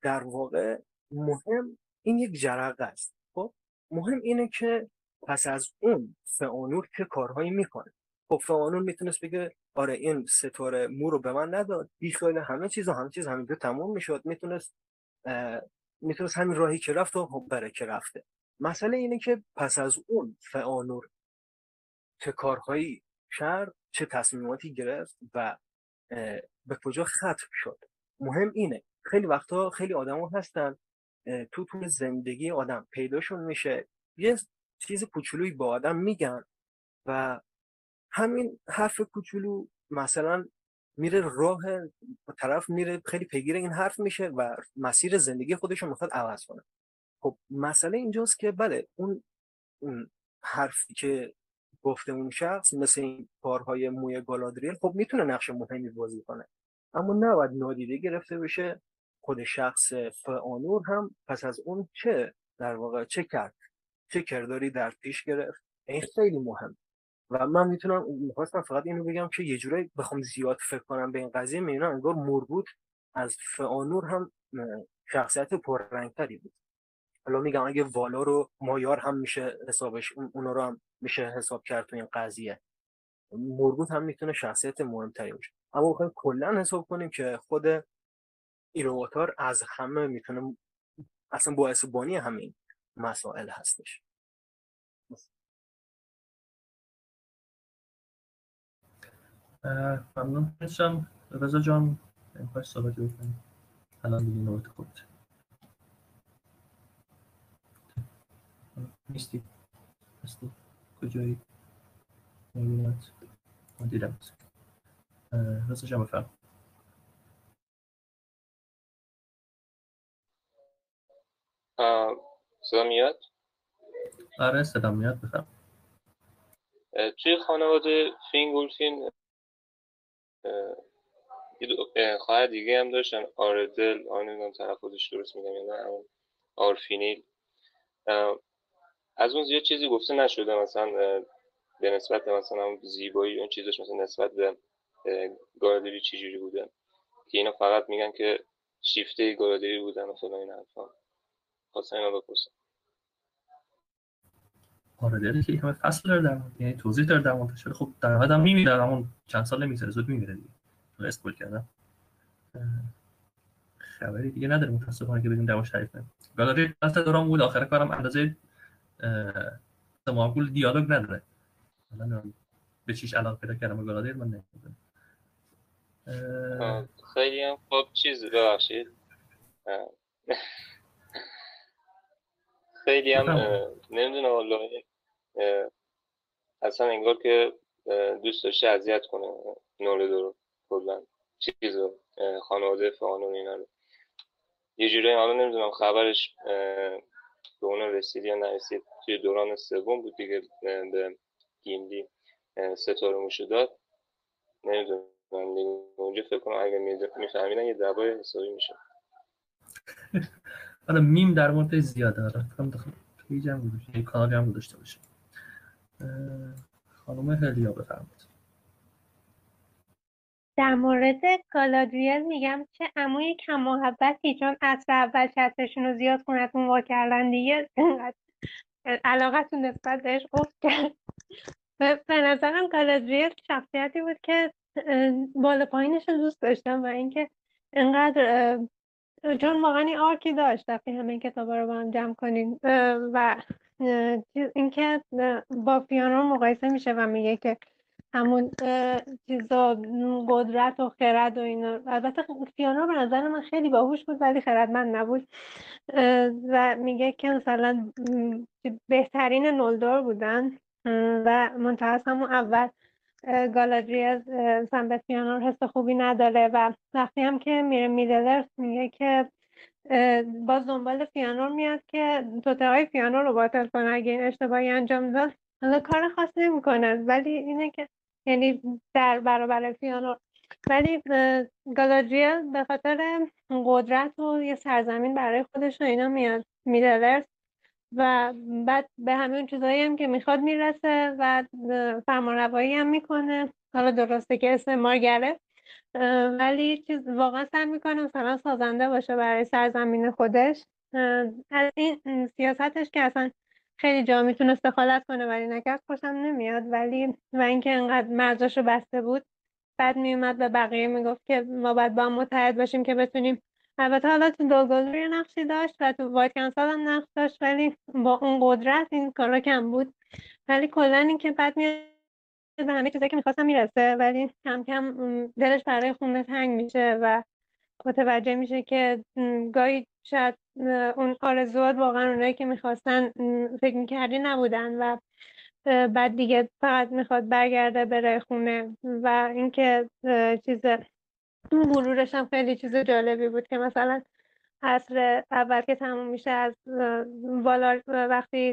در واقع مهم این یک جرقه است. خب مهم اینه که پس از اون فئانور چه کارهایی می‌کنه؟ خب فئانور می‌تونست بگه آره این ستاره مو رو به من نداد. بیخیال همه چیز و همه چیز همینجا تموم می‌شد. می‌تونست می‌تونست همین راهی که رفت و خب بره که رفته. مسئله اینه که پس از اون فئانور چه کارهایی کرد چه تصمیماتی گرفت و به کجا ختم شد. مهم اینه خیلی وقتا خیلی آدما هستن تو تو زندگی آدم پیداشون میشه. یه چیز کوچولویی با آدم میگن و همین حرف کوچولو مثلا میره راه طرف میره خیلی پیگیر این حرف میشه و مسیر زندگی خودش رو می‌خواد عوض کنه. خب مسئله اینجاست که بله اون, حرفی که گفته اون شخص مثل این کارهای موی گالادریل خب می‌تونه نقش مهمی بازی کنه. اما نباید نادیده گرفته بشه خود شخص فانور هم پس از اون چه در واقع چه کرد؟ چه کرداری در پیش گرفت. این خیلی مهم. و من می‌تونم می‌خواستم فقط اینو بگم که یه جورایی بخوام زیاد فکر کنم به این قضیه می‌بینم انگار مربوط از فانور هم شخصیت پررنگتری بود. حالا میگم اگه والا رو مایار هم میشه حسابش اونا رو هم میشه حساب کرد تو این قضیه. مربوط هم می‌تونه شخصیت مهمتری باشه. اما بخوایم کلا حساب کنیم که خود ایرواتار از همه می‌تونه اصلا باعث بانی همین مسائل هستش. ممنون. هستم رضا جان نمی‌خوای صحبتی بکنی. الان دیگه نوبت خودت. نیستی. هستی. کجایی؟ نمیدونت من دیدم رضا جان بفرم صدا میاد؟ آره صدا میاد بفرم توی خانواده فینگولفین خواهر دیگه هم داشتن آرذل آن نمی‌دونم تلفظش درست میگم یا نه آرفینیل. از اون زیاد چیزی گفته نشده مثلا به نسبت مثلا زیبایی اون چیزش مثلا نسبت به گالادریل چجوری بوده که اینا فقط میگن که شیفته گالادریل بودن و فلان این حرفا. خواستم اینا بپرسم. آره داره که همه فصل داره در یعنی توضیح داره در موردش خب در هم میمیره. همون چند سال نمیگذره زود میمیره دیگه. اسپول کردم. خبری دیگه نداره متاسفانه که بگیم دماش تعریف کنیم. گالری اصلا دوران بود آخر کارم اندازه معقول دیالوگ نداره. الان به چیش علاقه پیدا کردم گالادر من نمی‌دونم. خیلی هم خوب چیز ببخشید. خیلی هم نمی‌دونم والا اصلا انگار که دوست داشته اذیت کنه نورد رو کلا چیز خانواده فعان و اینا رو. یه جوری حالا نمی‌دونم خبرش به اون رسید یا نرسید توی دوران سوم بود دیگه به گیملی ستاره موشو داد. نمی‌دونم اونجا فکر کنم اگه میفهمیدن یه دعوای حسابی میشه حالا میم در مورد زیاده. آره فکرم داخل page هم گذاشته کانال هم گذاشته باشه خانم هلیا بفرمایید. در مورد گالادریل میگم چه عموی کم محبتی چون اصل اول چترشون رو زیاد خونتون وا کردن دیگه علاقتون نسبت بهش افت کرد. به نظرم گالادریل شخصیتی بود که بالا پایینش رو دوست داشتم و اینکه اینقدر چون واقعا این آرکی داشت. وقتی همه این کتاب رو با هم جمع کنیم. و اینکه با فیانا مقایسه میشه و میگه که همون چیزا قدرت و خرد و اینا. البته فیانا به نظر من خیلی باهوش بود ولی خردمند نبود. و میگه که مثلا بهترین نولدور بودن. و منتها همون اول به فیانور حس خوبی نداره و وقتی هم که میره میدلرس میگه که باز دنبال فیانور میاد که توته های فیانور رو باطل کنه. اگه این اشتباهی انجام داد حالا کار خاص نمی‌کنه. ولی اینه که یعنی در برابر فیانور. ولی گالادریل به خاطر قدرت و یه سرزمین برای خودش و اینا میاد. میدلرس و بعد به همه چیزایی هم که می‌خواد می‌رسه و فرمانروایی هم می‌کنه. حالا درسته که استعمارگره ولی چیز واقعا سعی می‌کنه مثلا سازنده باشه برای سرزمین خودش. از این سیاستش که اصلا خیلی جا می‌تونه دخالت کنه ولی نکرد خوشم نمیاد. ولی و اینکه انقدر مرزاشو بسته بود بعد میومد به بقیه می‌گفت که ما باید با هم متحد باشیم که بتونیم البته حالا تو دوگل نقشی داشت و تو وایت کنسل هم نقش داشت ولی با اون قدرت این کارا کم بود. ولی کلا اینکه بعد میاد به همه چیزایی که می‌خواستم می‌رسه ولی کم کم دلش برای خونه تنگ میشه و متوجه میشه که گاهی شاید اون آرزوات واقعا اونایی که می‌خواستن فکر می‌کردی نبودن و بعد دیگه فقط می‌خواد برگرده بره خونه و اینکه چیز اون مرورش هم خیلی چیز جالبی بود که مثلا عصر اول که تموم میشه از والار وقتی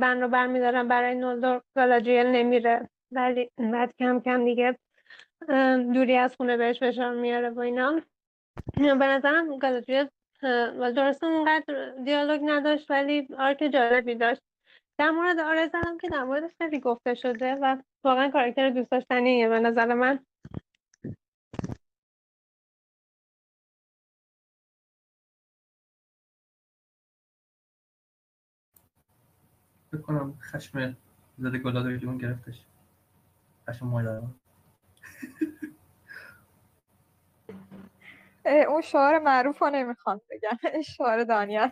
بن رو برمیدارن برای نولدور گالادریل نمیره ولی بعد کم کم دیگه دوری از خونه بهش فشار میاره و اینا. به نظرم گالادریل درسته اونقدر دیالوگ نداشت ولی آرک جالبی داشت. در مورد آرزا هم که در موردش خیلی گفته شده و واقعا کاراکتر دوست داشتنیه به نظر من. بکنم خشم زده گلادوی جون گرفتش. خشم مادرم اون شعار معروف رو نمی‌خوام بگم. شعار دانیال.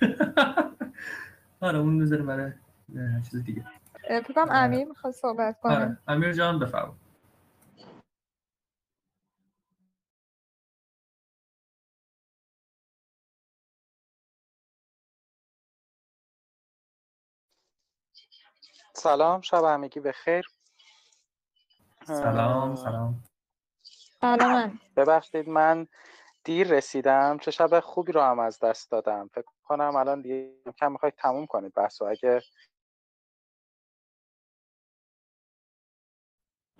آره اون نظر برای چیز دیگه. فکرم امیر می‌خواد صحبت کنه. آره. امیر جان بفرم سلام شب همگی بخیر سلام سلام. سلام ببخشید من دیر رسیدم. چه شب خوبی رو هم از دست دادم. فکر کنم الان دیگه کم می‌خواید تموم کنید بحث اگه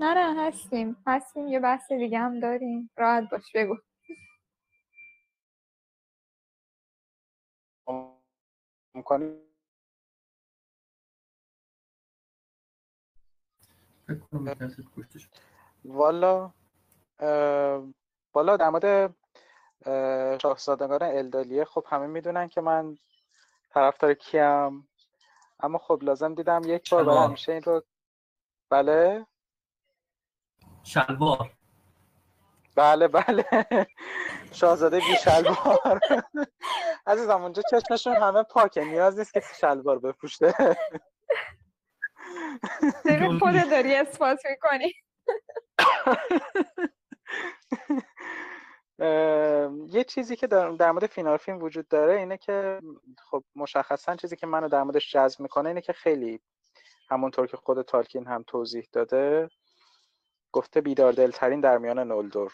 نه نه هستیم. هستیم. یه بحث دیگه هم داریم. راحت باش بگو. می‌کنیم والا والا در مورد شاهزادگان الدالیه خب همه می‌دونن که من طرفدار کیم. اما خب لازم دیدم یک بار برای همیشه این رو بله؟ شلوار. بله بله. شاهزاده بی شلوار. عزیزم اونجا چشمشون همه پاکه. نیاز نیست که شلوار بپوشته ببین خودت داری اثبات می‌کنی یه چیزی که در, در مورد فینال فیلم وجود داره اینه که خب مشخصا چیزی که منو در موردش جذب می‌کنه اینه که خیلی همونطور که خود تالکین هم توضیح داده گفته بیدار دلترین در میان نولدور.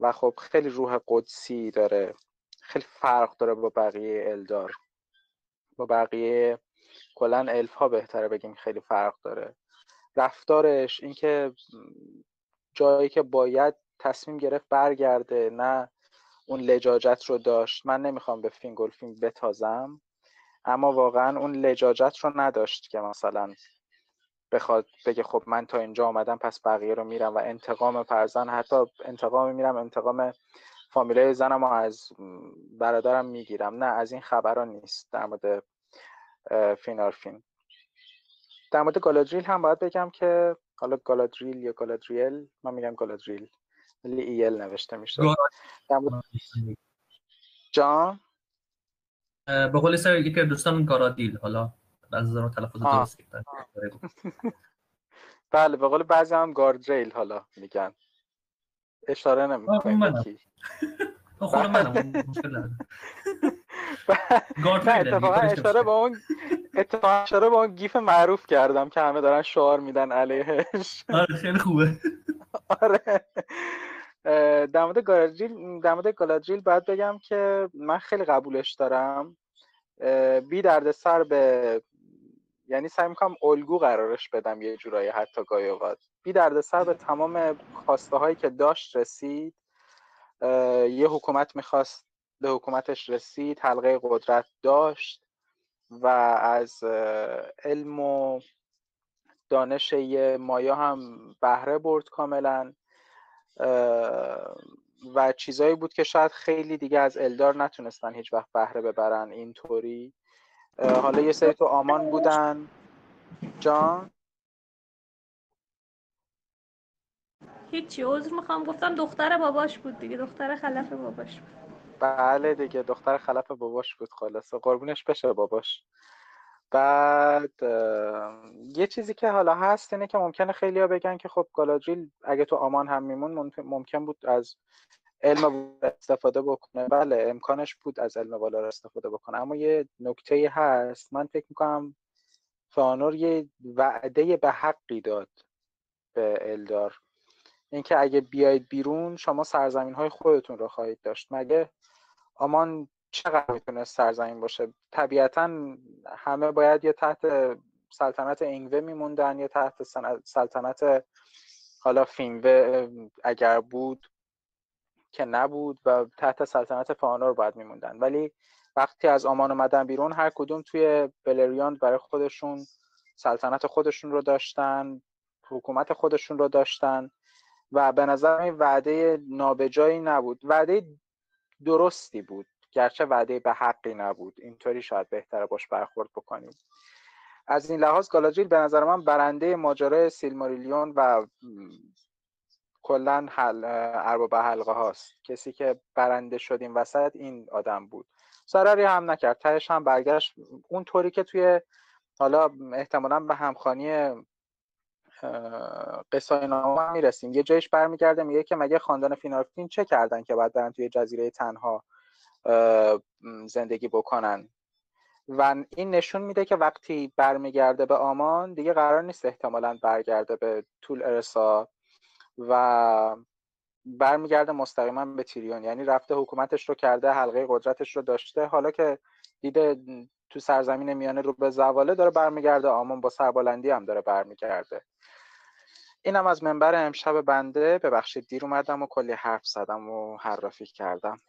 و خب خیلی روح قدسی داره. خیلی فرق داره با بقیه الدار. با بقیه کلا الف ها بهتره بگیم خیلی فرق داره. رفتارش اینکه جایی که باید تصمیم گرفت برگرده نه اون لجاجت رو داشت. من نمی‌خوام به فینگولفین بتازم اما واقعا اون لجاجت رو نداشت که مثلا بخواد بگه خب من تا اینجا آمدم پس بقیه رو میرم و انتقام فرزن حتی انتقام میرم انتقام فامیلای زنم رو از برادرم می‌گیرم. نه از این خبرها نیست در مورد فینارفین در مورد گالادریل هم باید بگم که حالا گالادریل یا گالادریل من میگم گالادریل ولی ایل نوشته میشه جان؟ به قول سر یکی دوستان گارادیل حالا از نظر تلفظ درست بله به قول بعضی هم گاردریل حالا میگن. اشاره نمی‌کنه کی خود منم اتفاقا اشاره با اون اتفاقا اشاره با اون گیف معروف کردم که همه دارن شعار میدن علیهش. آره خیلی خوبه. آره. در مورد گالادریل در مورد گالادریل باید بگم که من خیلی قبولش دارم. بی درد سر به یعنی سعی می‌کنم الگو قرارش بدم یه جورایی حتی گاهی اوقات. بی درد سر به تمام خواسته هایی که داشت رسید یه حکومت می‌خواست به حکومتش رسید حلقه قدرت داشت و از علم و دانش مایا هم بهره برد کاملا و چیزایی بود که شاید خیلی دیگه از الدار نتونستن هیچ وقت بهره ببرن اینطوری. حالا یه سری تو آمان بودن. جان؟ هیچی عذر می‌خوام. گفتم دختر باباش بود دیگه. دختر خلف باباش بود. بله دیگه دختر خلف باباش بود خلاصه. قربونش بشه باباش. بعد یه چیزی که حالا هست اینه که ممکنه خیلی ها بگن که خب گالادریل اگه تو آمان هم میمون ممکن بود از علم استفاده بکنه. بله امکانش بود از علم بالا استفاده بکنه. اما یه نکته هست. من فکر می‌کنم فانور یه وعده به حقی داد به الدار. اینکه اگه بیاید بیرون شما سرزمین های خودتون رو خواهید داشت. مگه آمان چقدر می‌تونه سرزمین باشه؟ طبیعتا همه باید یا تحت سلطنت اینگوه میموندن یا تحت سلطنت حالا فینوه اگر بود که نبود و تحت سلطنت فانور باید میموندن. ولی وقتی از آمان اومدن بیرون هر کدوم توی بلریاند برای خودشون سلطنت خودشون رو داشتن حکومت خودشون رو داشتن. و به نظر این وعده نابجایی نبود. وعده درستی بود. گرچه وعده به حقی نبود. اینطوری شاید بهتره باش برخورد بکنیم. از این لحاظ گالاجیل به نظر من برنده ماجرای سیلماریلیون و کلا حل ارباب حلقه هاست. کسی که برنده شد این وسط این آدم بود. ضرری هم نکرد. تهش هم برگشت. اون طوری که توی حالا احتمالا به همخانی قصای نامه می‌رسیم. یه جایش برمیگرده میگه که مگه خاندان فینارفین چه کردن که بعد برن توی جزیره تنها زندگی بکنن؟ و این نشون میده که وقتی برمیگرده به آمان دیگه قرار نیست احتمالا برگرده به طول ارسا و برمیگرده مستقیما به تیریون. یعنی رفته حکومتش رو کرده حلقه قدرتش رو داشته. حالا که دیده تو سرزمین میانه رو به زواله داره برمیگرده آمان با سربلندی هم داره برمیگرده. اینم از منبر امشب بنده. ببخشید دیر اومدم و کلی حرف زدم و حرافی کردم.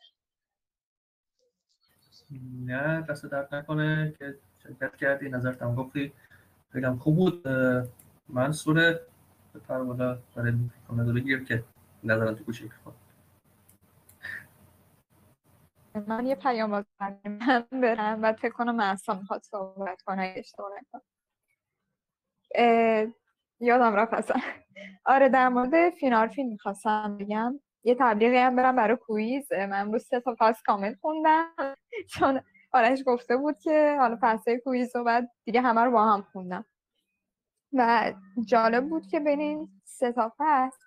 نه دست درد نکنه که شرکت کردی نظرت هم گفتی. بگم خوب بود. منصور بپر بالا برای کامل بگیر که نظرم تو کوچیک کن من یه پیام باز من برم و فکر کنم اصلا می‌خواد صحبت کنه اشتباه نکنم. یادم رفت اصلا. آره در مورد فینارفین می‌خواستم بگم. یه تبلیغی هم برم برای کویز. من امروز سه تا پاس کامل خوندم. چون آرش گفته بود که حالا پسای کویز رو بعد دیگه همه رو با هم خوندم. و جالب بود که بین سه تا پس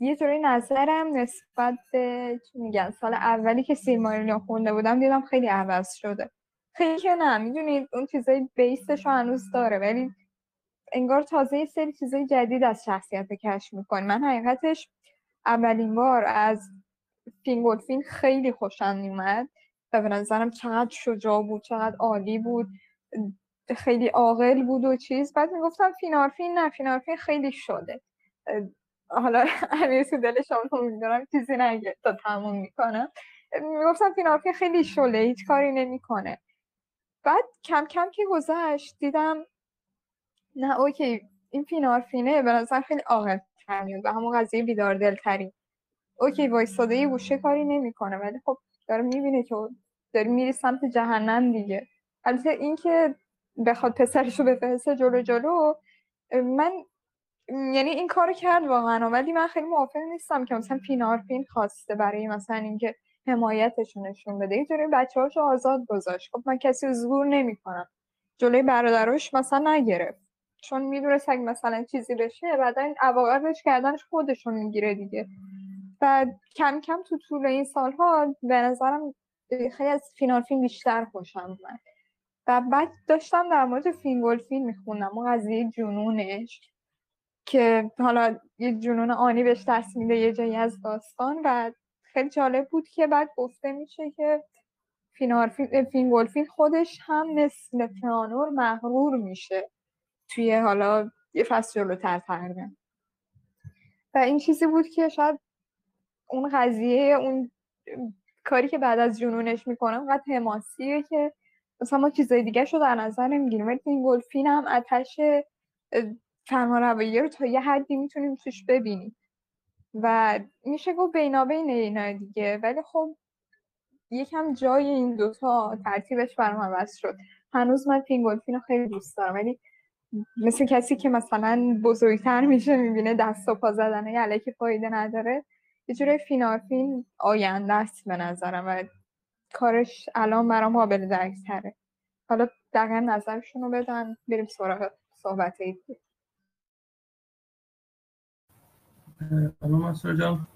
یه جوری نظرم نسبت به چی میگن سال اولی که سیلماریلیون خونده بودم دیدم خیلی عوض شده. خیلی که نه می‌دونید اون چیزای بیسش رو هنوز داره ولی انگار تازه یه سری چیزای جدید از شخصیت کشف می‌کنی. من حقیقتش اولین بار از فینگولفین خیلی خوشم میومد و به نظرم چقدر شجاع بود چقدر عالی بود. خیلی عاقل بود و چیز. بعد می‌گفتم فینارفین نه فینارفین خیلی شده. حالا امیر تو دلش میدارم چیزی نگه تا تموم می‌کنم. می‌گفتم فینارفین خیلی شله هیچ کاری نمی‌کنه. بعد کم کم که گذشت دیدم نه okay. این فینارفینه به نظر خیلی عاقل میاد و همون قضیه بیدار دلتری okay وایستاده یه گوشه کاری نمی‌کنه ولی خب داره می‌بینه که داری میری سمت جهنم دیگه. البته اینکه بخواد پسرش رو بفرسته جلو جلو من یعنی این کارو کرد واقعا ولی من خیلی موافق نیستم که مثلا فینارفین خواسته برای مثلا اینکه حمایتشون نشون بده. یه بچه آزاد گذاشت. خب من کسی رو زور نمی‌کنم. جلوی برادراش مثلا نگرفت. چون می‌دونست اگه مثلا چیزی بشه بعدا عواقبش کردنش خودشون می‌گیره دیگه. و کم کم تو طول این سالها به نظرم خیلی از فینارفین بیشتر خوشم اومد. و بعد داشتم در مورد فینگولفین میخوندم و قضیه جنونش که حالا یه جنون آنی بهش دست میده یه جایی از داستان. و خیلی جالب بود که بعد گفته میشه که فینگولفین خودش هم مثل فئانور مغرور میشه. توی حالا یه فصل جلوتر تقریبا و این چیزی بود که شاید اون قضیه اون کاری که بعد از جنونش می‌کنه اونقدر حماسیه که مثلا ما چیزای دیگه رو در نظر نمی‌گیریم. ولی این گلفین هم اتش فرمانروایی رو تا یه حدی می‌تونیم توش ببینیم. و میشه گفت بینابین اینا دیگه. ولی خب یکم جای این دوتا ترتیبش برام عوض شد. هنوز من پینگولفین رو خیلی دوست دارم. ولی مثل کسی که مثلا بزرگتر میشه می‌بینه دست و پا زدن یه فایده نداره. یه جوری فینارفین آینده است به نظرم و کارش الان برام قابل درک تره حالا دقیقا نظرشون رو بدن بریم سراغ صحبت ای. منصور جان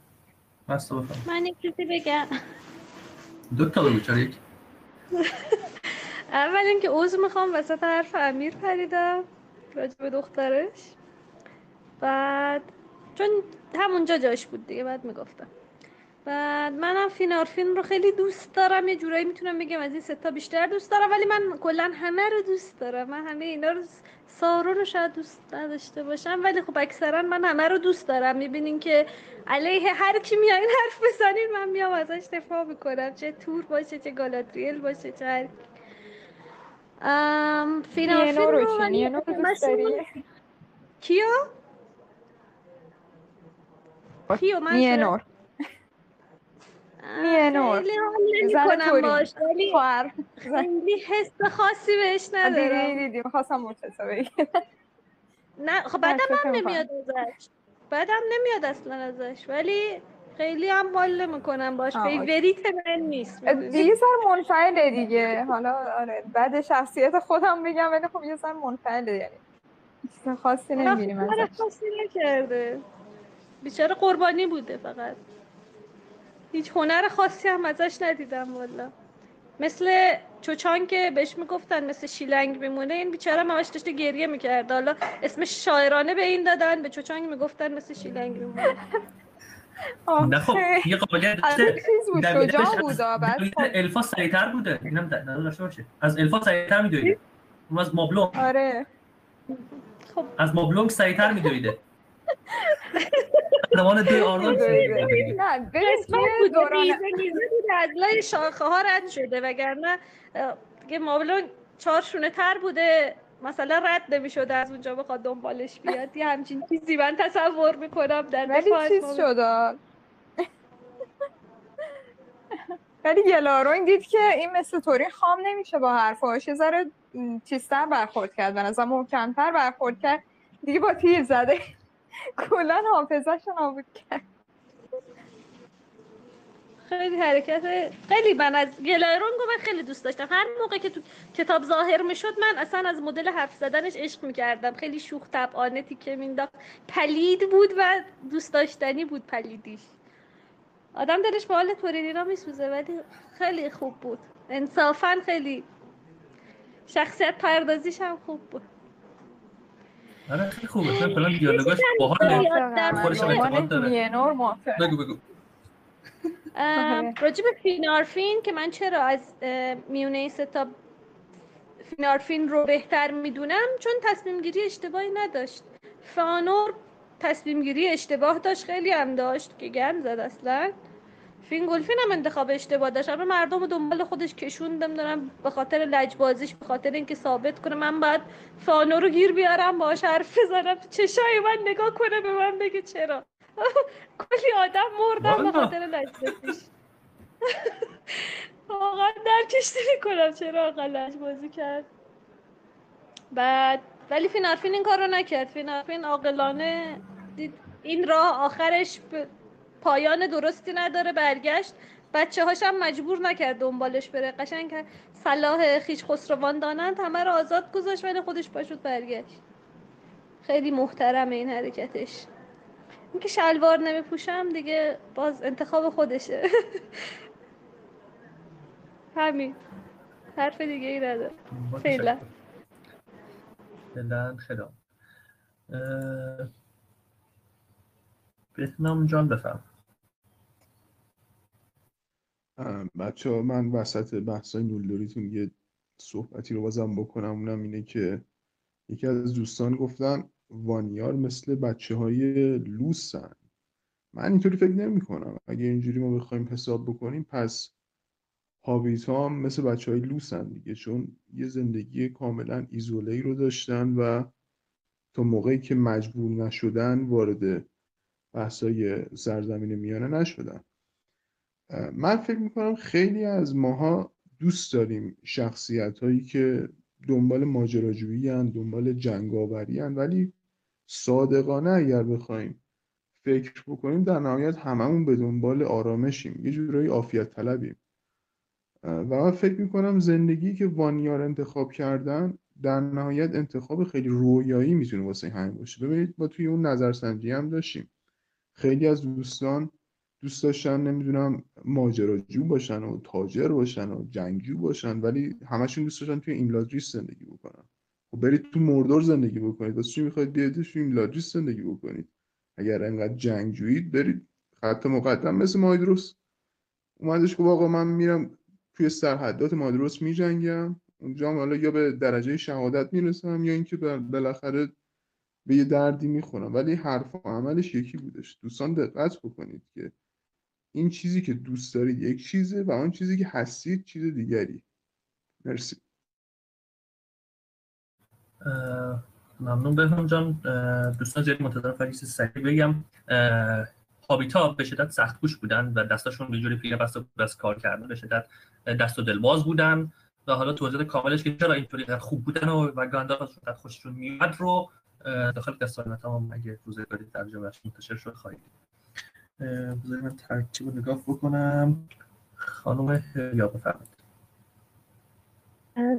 من یک چیزی بگم. دو تا بگو چرا یک؟ اول اینکه عضو می‌خوام وسط حرف امیر پریدم. راجع به دخترش. بعد چون همونجا جاش بود دیگه بعد می‌گفتم. بعد منم فینارفین رو خیلی دوست دارم یه جورایی می‌تونم بگم از این ستا بیشتر دوست دارم ولی من کلا همه رو دوست دارم. من همه اینا رو سارو رو شاید دوست نداشته باشم ولی خب اکثرا من همه رو دوست دارم. می‌بینین که علیه هر کی میایین حرف بزنین من میام ازش دفاع می‌کنم. چه تور باشه چه گالادریل باشه چه هر فینارفین رو کیو؟ کیو من نور نور خیلی باش حس خاصی بهش ندارم دیدی مرتضا نه خب بدم هم نمیاد ازش بدم نمیاد اصلا ازش ولی خیلی هم حال نمی‌کنم باش. favorite من نیست دیگه سر منفعله دیگه. حالا آره بعد شخصیت خودم بگم ولی خب یه سر منفعله یعنی چیز خاصی نمی‌بینیم ازش. خاصی نکرده. بیچاره قربانی بوده فقط. هیچ هنر خاصی هم ازش ندیدم والا. مثل چوچان که بهش می‌گفتن مثل شیلنگ میمونه این بیچاره همش داشته گریه می‌کرد. حالا اسمش شاعرانه به این دادن به چوچانگ می‌گفتن مثل شیلنگ میمونه. نه خب یه قابلیت داشته شجاع بود الفا سریعتر بوده. اینم داشته باشه. از الفا سریعتر میدویده. اون از مابلونگ آره. خب. از مابلونگ سریعتر میدویده. زمان دوی آرنولد نه قسمت بود میزه میزه بود از لای شاخه ها رد شده وگرنه دیگه مابلون چهار شونه تر بوده. مثلا رد نمی شده از اونجا بخواد دنبالش بیاد. یه همچین چیزی من تصور می‌کنم در ولی چیز شده ولی گلاروین دید که این مثل طوری خام نمیشه با حرفاش. یه ذره چیزتر برخورد کرد. به نظر محکمتر برخورد کرد. دیگه با تیر زده. کلا حافظش نابود کرد. خیلی حرکت خیلی من از گلایرونگو من خیلی دوست داشتم. هر موقع که تو کتاب ظاهر می‌شد من اصلا از مدل حرف زدنش عشق می‌کردم. خیلی شوخ طبعانه تیکه مینداخت پلید بود و دوست داشتنی بود پلیدیش. آدم دلش به حال توریدینا میسوزه ولی خیلی خوب بود. انصافا خیلی شخصیت پردازیش هم خوب بود. آره خیلی خوبه. چون کلا دیالوگاش باحال خودش اعتماد داره. بگو بگو. راجب فینارفین که من چرا از میونه ستا فینارفین رو بهتر می‌دونم چون تصمیم گیری اشتباهی نداشت. فانور تصمیم گیری اشتباه داشت خیلی هم داشت که گند زد اصلا. فینگولفین هم انتخاب اشتباه داشت. اما مردم رو دنبال خودش کشوندم دارم به خاطر لجبازیش به خاطر اینکه ثابت کنه من باید فانور رو گیر بیارم باش حرف بزنم چشای من نگاه کنه به من بگه چرا. کلی آدم مردم به خاطر لجبازیش واقعا درکش کنم چرا آقا لجبازی کرد. بعد ولی فینارفین این کار رو نکرد. فینارفین عاقلانه دید این راه آخرش پایان درستی نداره برگشت. بچه هاشم مجبور نکرد دنبالش بره. قشنگ صلاح خیش خسروان دانند همه رو آزاد گذاشت ولی خودش پاشد برگشت. خیلی محترم این حرکتش. اینکه شلوار نمیپوشم دیگه باز انتخاب خودشه. همین. حرف دیگه ای نداره فعلا. فعلا خدا. بهنام جان بفهم بچه ها من وسط بحثای نولدوریتون یه صحبتی رو بازم بکنم. اونم اینه که یکی از دوستان گفتن وانیار مثل بچه های لوسن. من اینطوری فکر نمی کنم اگه اینجوری ما بخوایم حساب بکنیم پس هابیت ها هم مثل بچه های لوسن دیگه چون یه زندگی کاملا ایزوله رو داشتن و تا موقعی که مجبور نشدن وارد بحثای سرزمین میانه نشدن. من فکر می‌کنم خیلی از ماها دوست داریم شخصیت هایی که دنبال ماجراجویی دنبال جنگاوری ولی صادقانه اگر بخوایم فکر بکنیم در نهایت هممون به دنبال آرامشیم یه جورایی عافیت طلبیم. و من فکر می‌کنم زندگی که وانیار انتخاب کردن در نهایت انتخاب خیلی رویایی می‌تونه واسه همین باشه. ببینید ما توی اون نظرسنجی هم داشتیم. خیلی از دوستان دوست داشتن نمی‌دونم ماجراجو باشن و تاجر باشن و جنگجو باشن ولی همشون دوست داشتن توی ایملادریس زندگی بکنن. خب برید تو مردور زندگی بکنید. واسه چی می‌خواید بیاید تو ایملادریس زندگی بکنید؟ اگر انقدر جنگجویید برید خط مقدم مثل مایدروس اومدش که آقا من میرم توی سرحدات مایدروس میجنگم. اونجا حالا یا به درجه شهادت می‌رسم یا اینکه بالاخره به یه دردی می‌خونم ولی حرف و عملش یکی بودش. دوستان دقت بکنید که این چیزی که دوست دارید یک چیزه و آن چیزی که هستید چیز دیگری. مرسی. ممنون بهنام جان. دوستان زیادی منتظر فریس سریع بگم. هابیتا به شدت سخت گوش بودن و دستاشون به جوری پیله بست و بس کار کردن به شدت دست و دلباز بودن و حالا توضیح کاملش که چرا اینطوری خوب بودن و و گاندالف از خوششون میاد رو داخل دستایمت هم اگه روزگاری ترجمهش منتشر شد خواهید بذاری من ترتیب نگاه بکنم. خانم یا بفرمایید.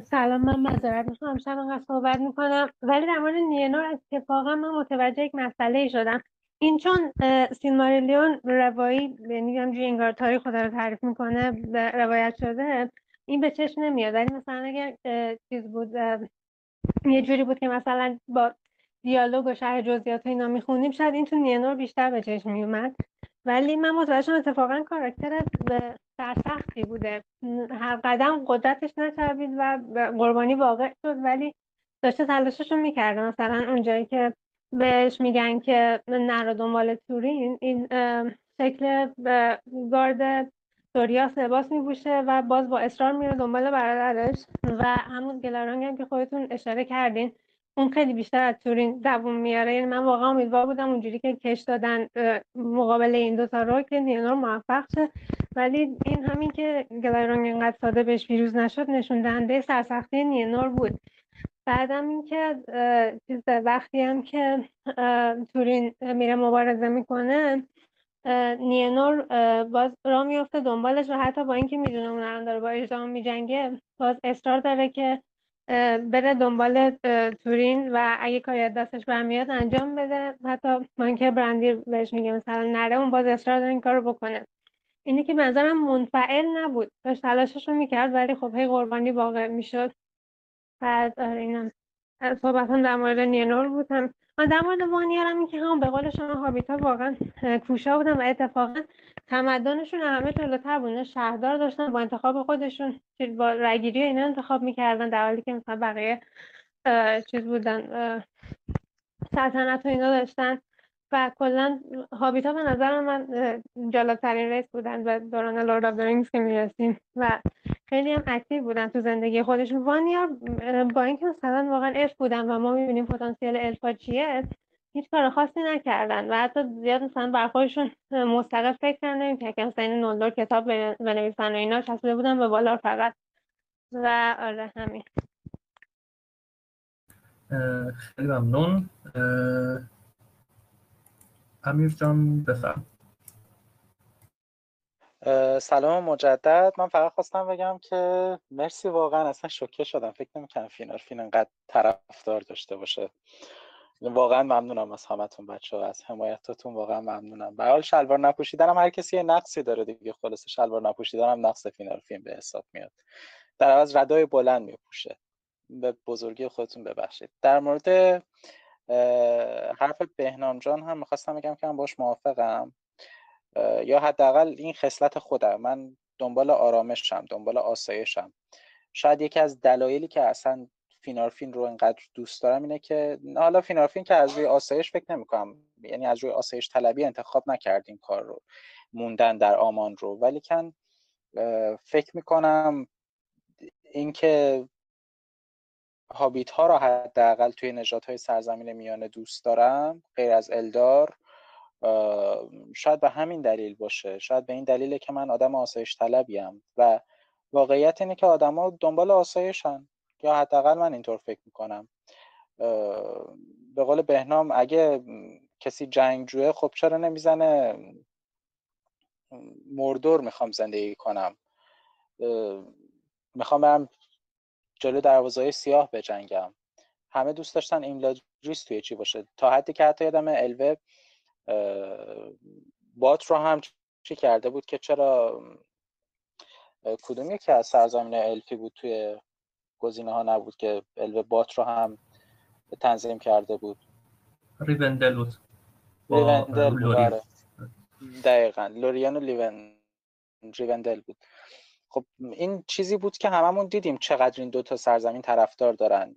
سلام من مذارت می‌خوام. شب انقدر صحبت می‌کنم. ولی در مورد نیانور اتفاقا من متوجه یک مسئله شدم. این چون سیلماریلیون روایی یعنی انگار تاریخ خدا رو تعریف می‌کنه روایت شده این به چشم نمیاد. ولی مثلا اگر چیز بود یه جوری بود که مثلا با دیالوگ و شرح جزئیات اینا می‌خونیم شاید این تو نیانور بیشتر به چشم میومد ولی من متوجه شدم اتفاقا کاراکتر سرسختی بوده. هر قدم قدرتش نچربید و قربانی واقع شد ولی داشته تلاششون می‌کرده. مثلا اونجایی که بهش میگن که نرو دنبال تورین این شکل گارد سوریاس لباس میبوشه و باز با اصرار میره دنبال برادرش و همون گلارانگ هم که خودتون اشاره کردین. اون خیلی بیشتر از تورین دووم میاره. یعنی من واقعا امیدوار بودم اونجوری که کش دادن مقابل این دوتا رو که نیانور موفق شه. ولی این همین که گلایرونگ اینقدر ساده بهش ویروز نشد نشون دهنده سرسختی نیانور بود. بعدم اینکه چیز وقتی هم که تورین میره مبارزه می‌کنه نیانور باز را میفته دنبالش و حتی با اینکه می‌دونه اون الان داره با اجدام میجنگه باز اصرار داره که بره دنبال تورین و اگه کاری دستش برمیاد انجام بده. حتی من برندی بهش میگه مثلا نره اون باز اصرار داره این کار رو بکنه. اینه که منظرم منفعل نبود. داشت تلاشش رو می‌کرد ولی خب هی قربانی واقع می‌شد. بعد آره اینم. صحبت هم در مورد نینور بود هم. در مورد وانیار هم که هم به قول شما هابیتا واقعا کوشا بودن و اتفاقا تمدنشون همه جلوتر بودن شهردار داشتن با انتخاب خودشون. با رگیری اینا انتخاب می‌کردن در حالی که مثلا بقیه چیز بودن سلطنت و اینا داشتن. و کلا هابیتا به نظر من جالبترین race بودن به دوران Lord of Rings که می‌رسیم. و خیلی هم active بودن تو زندگی خودشون. وانیار با اینکه مثلا واقعا الف بودن و ما می‌بینیم پتانسیل الفا چیه هیچ کار خاصی نکردن و حتی زیاد مثلا برا خودشون مستقل فکر کردن که مثلا این نولدور کتاب بنویسن و اینا چسبیده بودن به والار فقط. و آره همین. خیلی ممنون. امیر جان بفرم. سلام مجدد. من فقط خواستم بگم که مرسی واقعا اصلا شوکه شدم. فکر نمی‌کنم فینال فین انقدر طرفدار داشته باشه. واقعا ممنونم از همتون بچه ها از حمایتاتون واقعا ممنونم. به حال شلوار نپوشیدنم هر کسی یه نقصی داره دیگه خلاص شلوار نپوشیدنم نقص فینال فیلم به حساب میاد. در عوض ردای بلند میپوشه. به بزرگی خودتون ببخشید. در مورد حرف بهنام جان هم می‌خواستم بگم که من باش موافقم. یا حداقل این خصلت خودم. من دنبال آرامشم دنبال آسایشم. شاید یکی از دلایلی که اصلا فینارفین رو انقدر دوست دارم اینه که حالا فینارفین که از روی آسایش فکر نمی‌کنم یعنی از روی آسایش طلبی انتخاب نکرد این کار رو موندن در آمان رو. ولی کن فکر می‌کنم اینکه هابیت ها رو حداقل توی نجات های سرزمین میانه دوست دارم غیر از الدار شاید به همین دلیل باشه. شاید به این دلیله که من آدم آسایش طلبیم و واقعیت اینه که آدما دنبال آسایشن. یا حداقل من اینطور فکر می‌کنم. به قول بهنام اگه کسی جنگجوه خب چرا نمی‌زنه؟ مردور می‌خوام زندگی کنم. می‌خوام برم جلو دروازه سیاه بجنگم. همه دوست داشتن ایملاجریس توی چی باشه. تا حدی که حتی یادم الوه بات رو هم چی کرده بود که چرا کدوم یکی از سرزمین الفی بود توی گزینه ها نبود که الوه بات رو هم تنظیم کرده بود. ریوندل بود ریوندل بود. دقیقا. لوریان و لیون ریوندل بود. خب این چیزی بود که هممون دیدیم چقدر این دوتا سرزمین طرفدار دارن.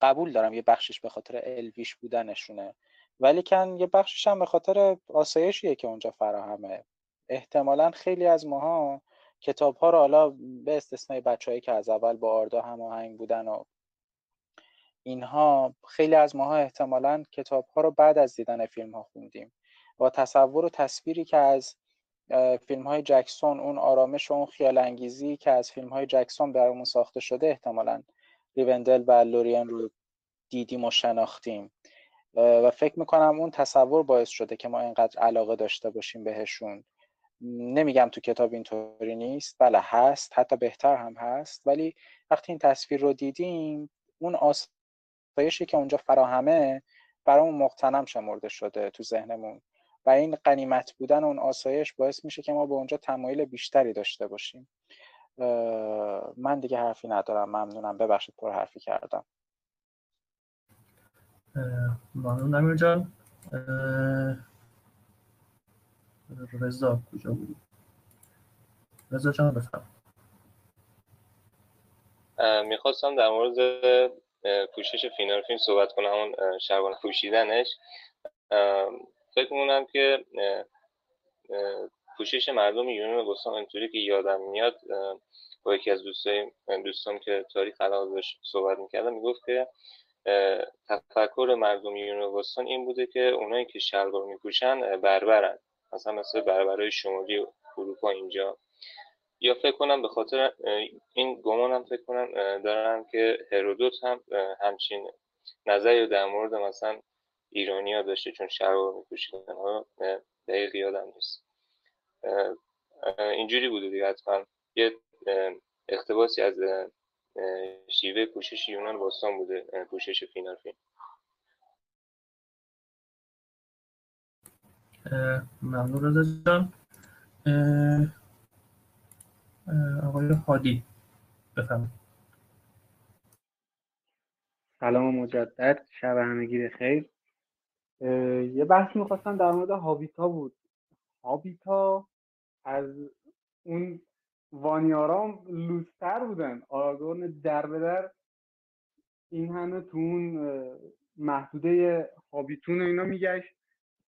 قبول دارم یه بخشش به خاطر الویش بودنشونه. ولی کن یه بخشش هم به خاطر آسایشیه که اونجا فراهمه. احتمالا خیلی از ماها کتاب ها رو حالا به استثنای بچههایی که از اول با آردا هماهنگ بودن و اینها خیلی از ماها احتمالا کتاب ها رو بعد از دیدن فیلم ها خوندیم. و تصور و تصویری که از فیلم های جکسون اون آرامش و اون خیال انگیزی که از فیلم های جکسون برامون ساخته شده احتمالا ریوندل و لورین رو دیدیم و شناختیم. و فکر می‌کنم اون تصور باعث شده که ما اینقدر علاقه داشته باشیم بهشون. نمیگم تو کتاب اینطوری نیست بله هست حتی بهتر هم هست ولی وقتی این تصویر رو دیدیم اون آسایشی که اونجا فراهمه برامون مقتنم شمرده شده تو ذهنمون و این قنیمت بودن اون آسایش باعث میشه که ما به اونجا تمایل بیشتری داشته باشیم. من دیگه حرفی ندارم. ممنونم. ببخشید پر حرفی کردم. ممنون امیر جان. رضا کجا بود رضا جان بفرم می‌خواستم در مورد پوشش فینال فیلم صحبت کنم همون شبانه پوشیدنش. فکر می‌کنم که پوشش مردم یونان بستان اینطوری که یادم میاد با یکی از دوستای دوستان که تاریخ علاقه صحبت می‌کردم می‌گفت که تفکر مردم یونان این بوده که اونایی که شلوار میپوشن بربرن. مثلا مثل بربرهای شمالی اروپا اینجا. یا فکر کنم به خاطر این گمانم فکر کنم دارم که هرودوت هم همچین نظری در مورد مثلا ایرانیا داشته چون شلوار میپوشیدن ها دقیق یادم نیست. اینجوری بوده دیگه حتما. یه اقتباسی از شیوه پوشش یونان باستان بوده پوشش فینال ممنون رضا جان. آقای حادی بفرمایید. سلام مجدد شب همگی بخیر یه بحثی می‌خواستم در مورد هابیتا بود. هابیتا از اون وانیارام لوستر بودن. آراگورن در به در این همه تو اون محدوده هابیتون اینا میگشت.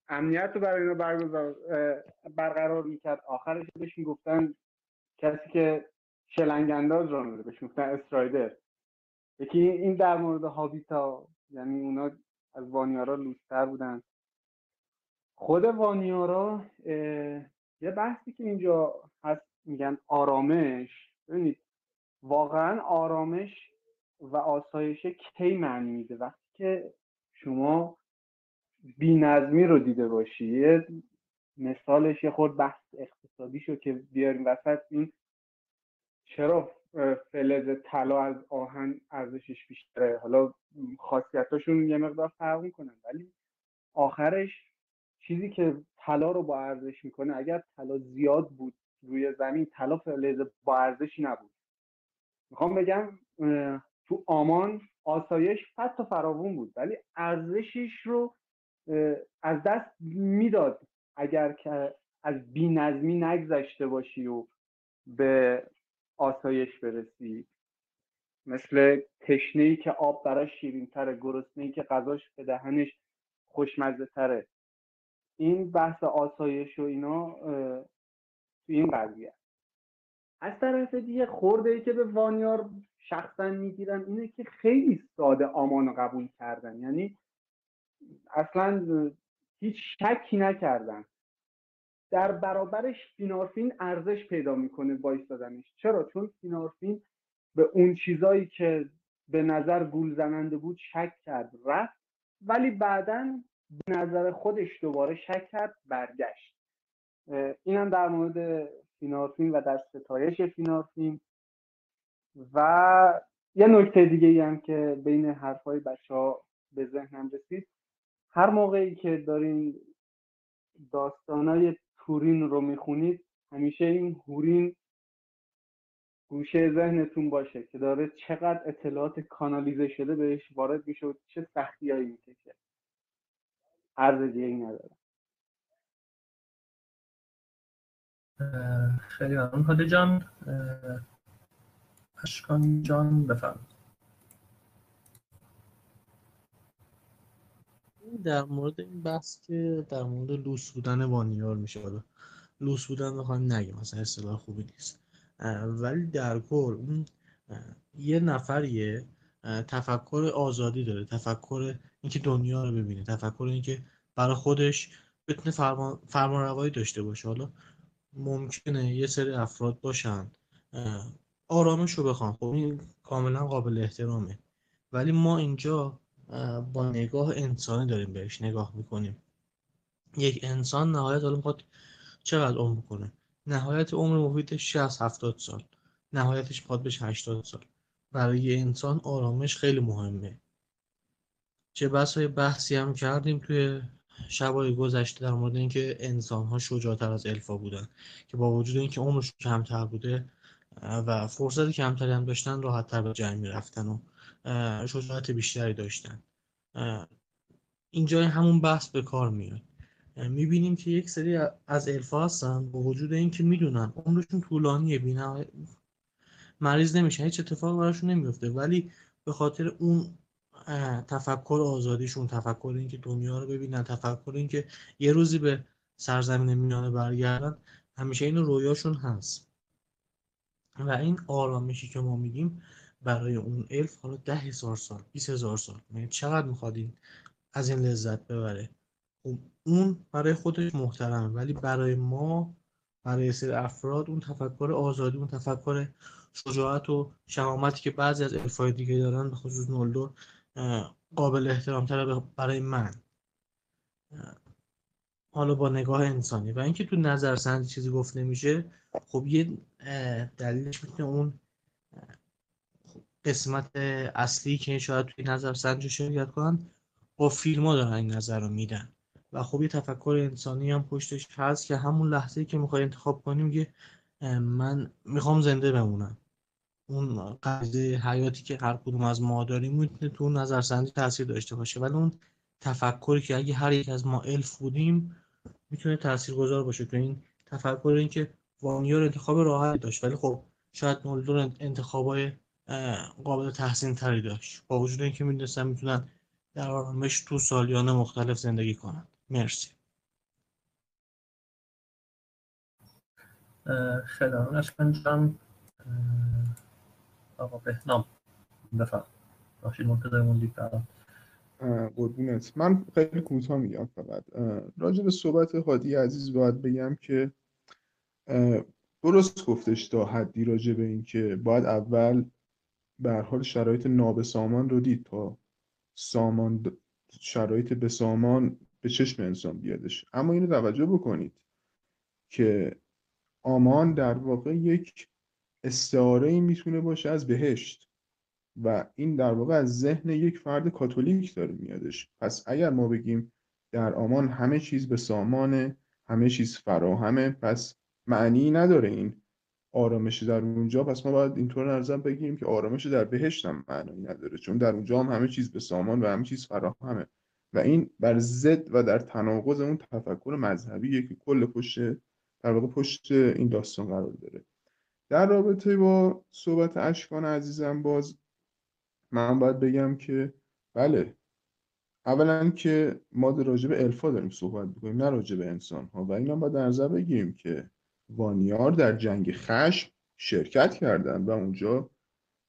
امنیت رو برای اینا برقرار می‌کرد. آخرش بهش می‌گفتن کسی که شلنگ انداز را میده. بهش می‌گفتن استرایدر. یکی این در مورد هابیتا یعنی اونا از وانیارا لوستر بودن. خود وانیارا یه بحثی که اینجا هست میگن آرامش. ببینید واقعا آرامش و آسایش کی معنی میده؟ وقتی که شما بینظمی رو دیده باشی. مثالش یه خود بحث اقتصادی شو که بیاریم وسط. این چرا فلز طلا از آهن ارزشش بیشتره؟ حالا خاصیتاشون یه مقدار فرق می‌کنن ولی آخرش چیزی که طلا رو با ارزش می‌کنه اگر طلا زیاد بود روی زمین طلا فلز با ارزشی نبود. می‌خوام بگم تو آمان آسایش حتی فراوون بود ولی ارزشش رو از دست می‌داد اگر که از بی نظمی نگذشته باشی و به آسایش برسی. مثل تشنه ای که آب براش شیرین تره گرسنه ای که غذاش به دهنش خوشمزه تره این بحث آسایش و اینا تو این قضیه. از طرف دیگه خورده ای که به وانیار شخصا می‌گیرن اینه که خیلی ساده آمان قبول کردن. یعنی اصلا هیچ شکی نکردن در برابرش فینارفین ارزش پیدا می‌کنه با ایستادنش چرا؟ چون فینارفین به اون چیزایی که به نظر گول زننده بود شک کرد رفت. ولی بعدا به نظر خودش دوباره شک کرد برگشت. اینم در مورد فینارفین و در ستایش فینارفین. و یه نکته دیگه هم که بین حرفای بچه ها به ذهنم رسید. هر موقعی که دارین داستانای تورین رو می‌خونید همیشه این هورین گوشه ذهنتون باشه که داره چقدر اطلاعات کانالیزه شده بهش وارد میشه و چه سختیایی می‌کشه. عرض دیگه نداره خیلی ممنون. هاده جان اشکان جان بفرمایید. در مورد این بحث که در مورد لوس بودن وانیار میشه حالا. لوس بودن بخوایم نگیم مثلا اصطلاح خوبی نیست. ولی در کل اون یه نفریه تفکر آزادی داره. تفکر اینکه دنیا رو ببینه. تفکر اینکه برای خودش بتونه فرمان, فرمان روایی داشته باشه. حالا ممکنه یه سری افراد باشن. آرامش رو بخوان. خب این کاملا قابل احترامه. ولی ما اینجا با نگاه انسانی داریم بهش نگاه می‌کنیم. یک انسان نهایت حالا می‌خواد چقدر عمر کنه؟ نهایت عمر محیطش 60 70 سال. نهایتش می‌خواد بشه 80 سال. برای انسان آرامش خیلی مهمه. چه بسای بحثی هم کردیم توی شبای گذشته در مورد اینکه انسان ها شجاعتر از الفا بودن. که با وجود اینکه عمرش کمتر بوده و فرصت کمتری هم داشتن راحت تر به جنگ می‌رفتن و شجاعت بیشتری داشتن. اینجا همون بحث به کار میاد. می‌بینیم که یک سری از الفا هستن با وجود اینکه می‌دونن عمرشون طولانیه بینا مریض نمیشن هیچ اتفاق براشون نمیفته ولی به خاطر اون تفکر آزادیشون تفکر اینکه دنیا رو ببینن تفکر اینکه یه روزی به سرزمین میانه برگردن همیشه این رویاشون هست. و این آرامشی که ما میگیم برای اون الف حالا ده هزار سال 20 هزار سال. یعنی چقدر می‌خواد این از این لذت ببره؟ خب اون برای خودش محترمه ولی برای ما برای سری افراد اون تفکر آزادی اون تفکر شجاعت و شهامتی که بعضی از الفای دیگه دارن به خصوص نولدور قابل احترام تره برای من. حالا با نگاه انسانی. و اینکه تو نظرسنجی چیزی گفته میشه خب یه دلیلش می‌تونه اون قسمت اصلی که شاید توی نظرسنجی شرکت کنن با فیلم ها دارن این نظر رو میدن. و خب یه تفکر انسانی هم پشتش هست که همون لحظه که می‌خوای انتخاب کنیم که من می‌خوام زنده بمونم. اون قضیه حیاتی که هر کدوم از ما داریم می‌تونه تو نظرسنجی تاثیر داشته باشه. ولی اون تفکری که اگه هر یک از ما الف بودیم می‌تونه تاثیرگذار باشه تو این تفکر این که وانیار انتخاب راحتی داشت. ولی خب شاید نولدور انتخابای قابل تحسین تری داشت. با وجود اینکه می‌دونستن می‌تونن در آرامش تو سالیانه مختلف زندگی کنند مرسی. خیلی ممنون. جان آقا بهنام. بفرم بخشید منتظر موندید قربونت. من خیلی کوتاه میگم فقط. راجع به صحبت هادی عزیز باید بگم که درست گفتش تا حدی راجع به این که باید اول به حال شرایط نابسامان رو دید تا سامان شرایط به سامان به چشم انسان بیادش. اما اینو توجه بکنید که آمان در واقع یک استعاره ای می‌تونه باشه از بهشت و این در واقع از ذهن یک فرد کاتولیک داره میادش. پس اگر ما بگیم در آمان همه چیز به سامانه همه چیز فراهمه پس معنی نداره این. آرامش در اونجا پس ما باید اینطور نظر بگیریم که آرامش در بهشت هم معنی نداره چون در اونجا هم همه چیز به سامان و همه چیز فراهمه و این بر ضد و در تناقض اون تفکر مذهبی که کل پشت در واقع پشت این داستان قرار داره. در رابطه با صحبت اشکان عزیزم باز من باید بگم که بله اولا که ما راجع به الفا داریم صحبت بکنیم نه راجع به انسان ها و اینا باید در نظر بگیریم که وانیار در جنگ خشم شرکت کردن و اونجا